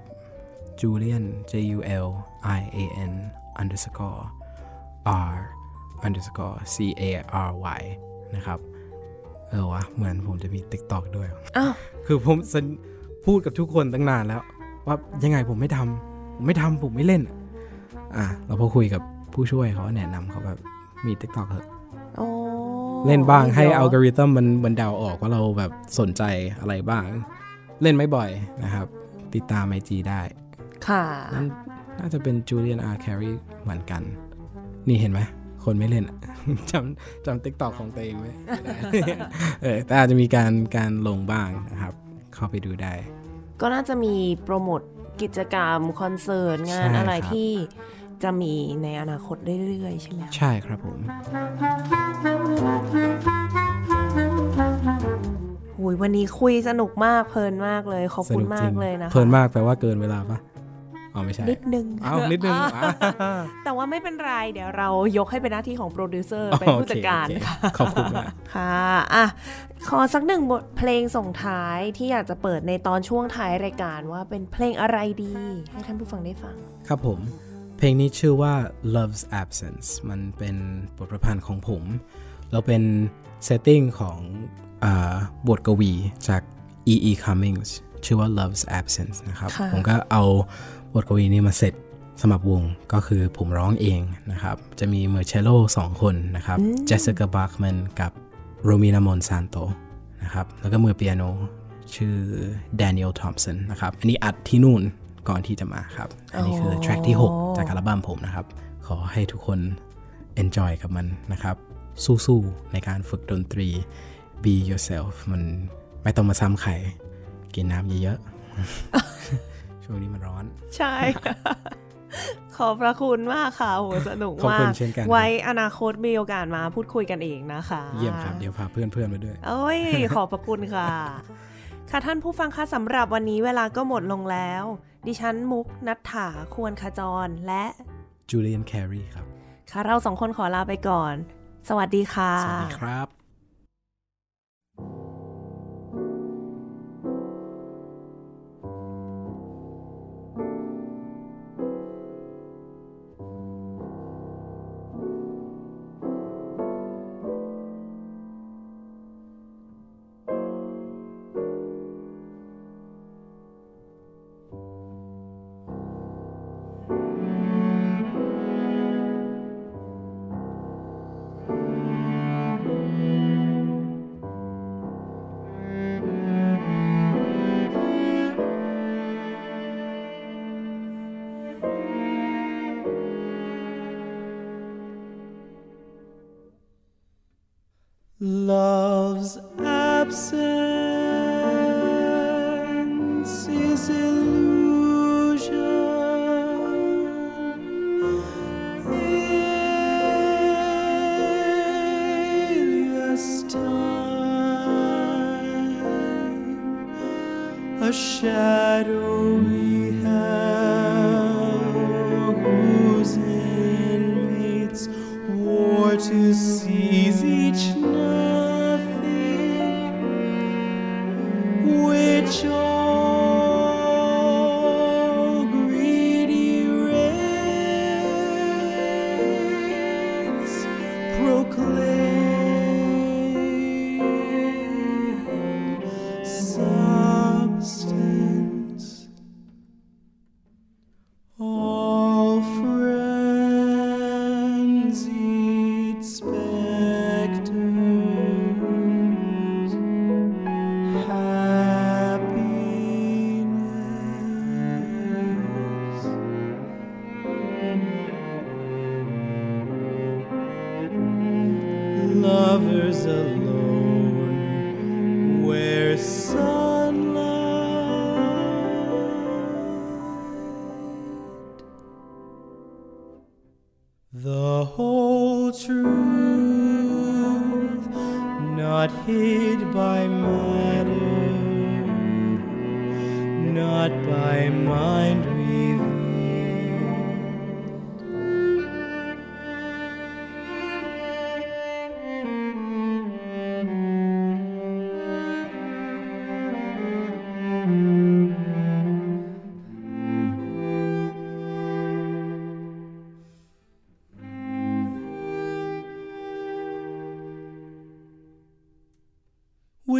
Julian J U L I A N underscore R underscore C A R Y นะครับเออวะเหมือนผมจะมี TikTok ด้วยอ้าวคือผมสัญพูดกับทุกคนตั้งนานแล้ว ว่ายังไงผมไม่ทำผมไม่ทำผมไม่เล่น อะแล้วพอคุยกับผู้ช่วยเขาแนะนำเขาแบบมี TikTok เถอะโอ้เล่นบ้างให้เดี๋ยวอัลกอริทึมมันมันเดาออกว่าเราแบบสนใจอะไรบ้าง เล่นไม่บ่อยนะครับ ติดตาม IG ได้ ค่ะนั่นน่าจะเป็น Julian R. Carey เหมือนกัน นี่เห็นไหมคนไม่เล่นอะจำจำ TikTok ของตัวเองไว้ไม่ได้เออแต่อาจจะมีการการลงบ้างนะครับ เข้าไปดูได้ ก็น่าจะมีโปรโมทกิจกรรม คอนเสิร์ต งานใช่อะไรครับที่จะมีในอนาคตเรื่อยๆ ใช่ไหมคะใช่ครับผมหุยวันนี้คุยสนุกมากเพลินมากเลย ขอบคุณสนุมากจริงเลยนะคะเพลินมากแปลว่าเกินเวลาปะ อ๋อไม่ใช่ นิดนึงอ้าวนิดนึงอ่าอ่าแต่ว่าไม่เป็นไร เดี๋ยวเรายกให้เป็นหน้าที่ของโปรดิวเซอร์อ๋อเป็นผู้จัดการโอเคโอเคค่ะขอบคุณมากค่ะอะ ขอสักหนึ่งบทเพลงส่งท้ายที่อยากจะเปิดในตอนช่วงท้ายรายการว่าเป็นเพลงอะไรดี ให้ท่านผู้ฟังได้ฟัง ครับผม เพลงนี้ชื่อว่า Love's Absence มันเป็นบทประพันธ์ของผมแล้วเป็น setting ของอาบทกวีจาก E. E. Cummings ชื่อว่า Love's Absence นะครับค่ะผมก็เอา บทกวีนี้มาเ สำหรับวงก็คือผมร้องเองนะครับ จะมีมือเชลโลสองคนนะครับ Jessica Barkman กับ Romina Monsanto นะครับแล้วก็มือเปียโนชื่อแดเนียลทอมสันนะครับ อันนี้อัดที่นู่นก่อนที่จะมาครับ อันนี้คืออ๋อแทร็กที่ 6 จากอัลบั้มผมนะครับ ขอให้ทุกคน enjoy กับมันนะครับ สู้ๆ ในการฝึกดนตรี be yourself มันไม่ต้องมาซ้ำใครกินน้ำเยอะๆ ช่วงนี้มันร้อน ใช่ ขอบพระคุณมากค่ะโหสนุกขอบมาคุกณเช่นกันไว้อนาคตมีโอกาสมาพูดคุยกันเองนะคะ เยี่ยมครับ เดี๋ยวพาเพื่อนๆมาด้วย โอ้ย ขอบพระคุณค่ะ ค่ะท่านผู้ฟังคะสำหรับวันนี้เวลาก็หมดลงแล้ว ดิฉันมุกนัฐถาควรขจรและ Julian Carey ครับ ค่ะเราสองคนขอลาไปก่อน สวัสดีค่ะ สวัสดีครับ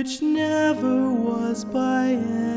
which never was by any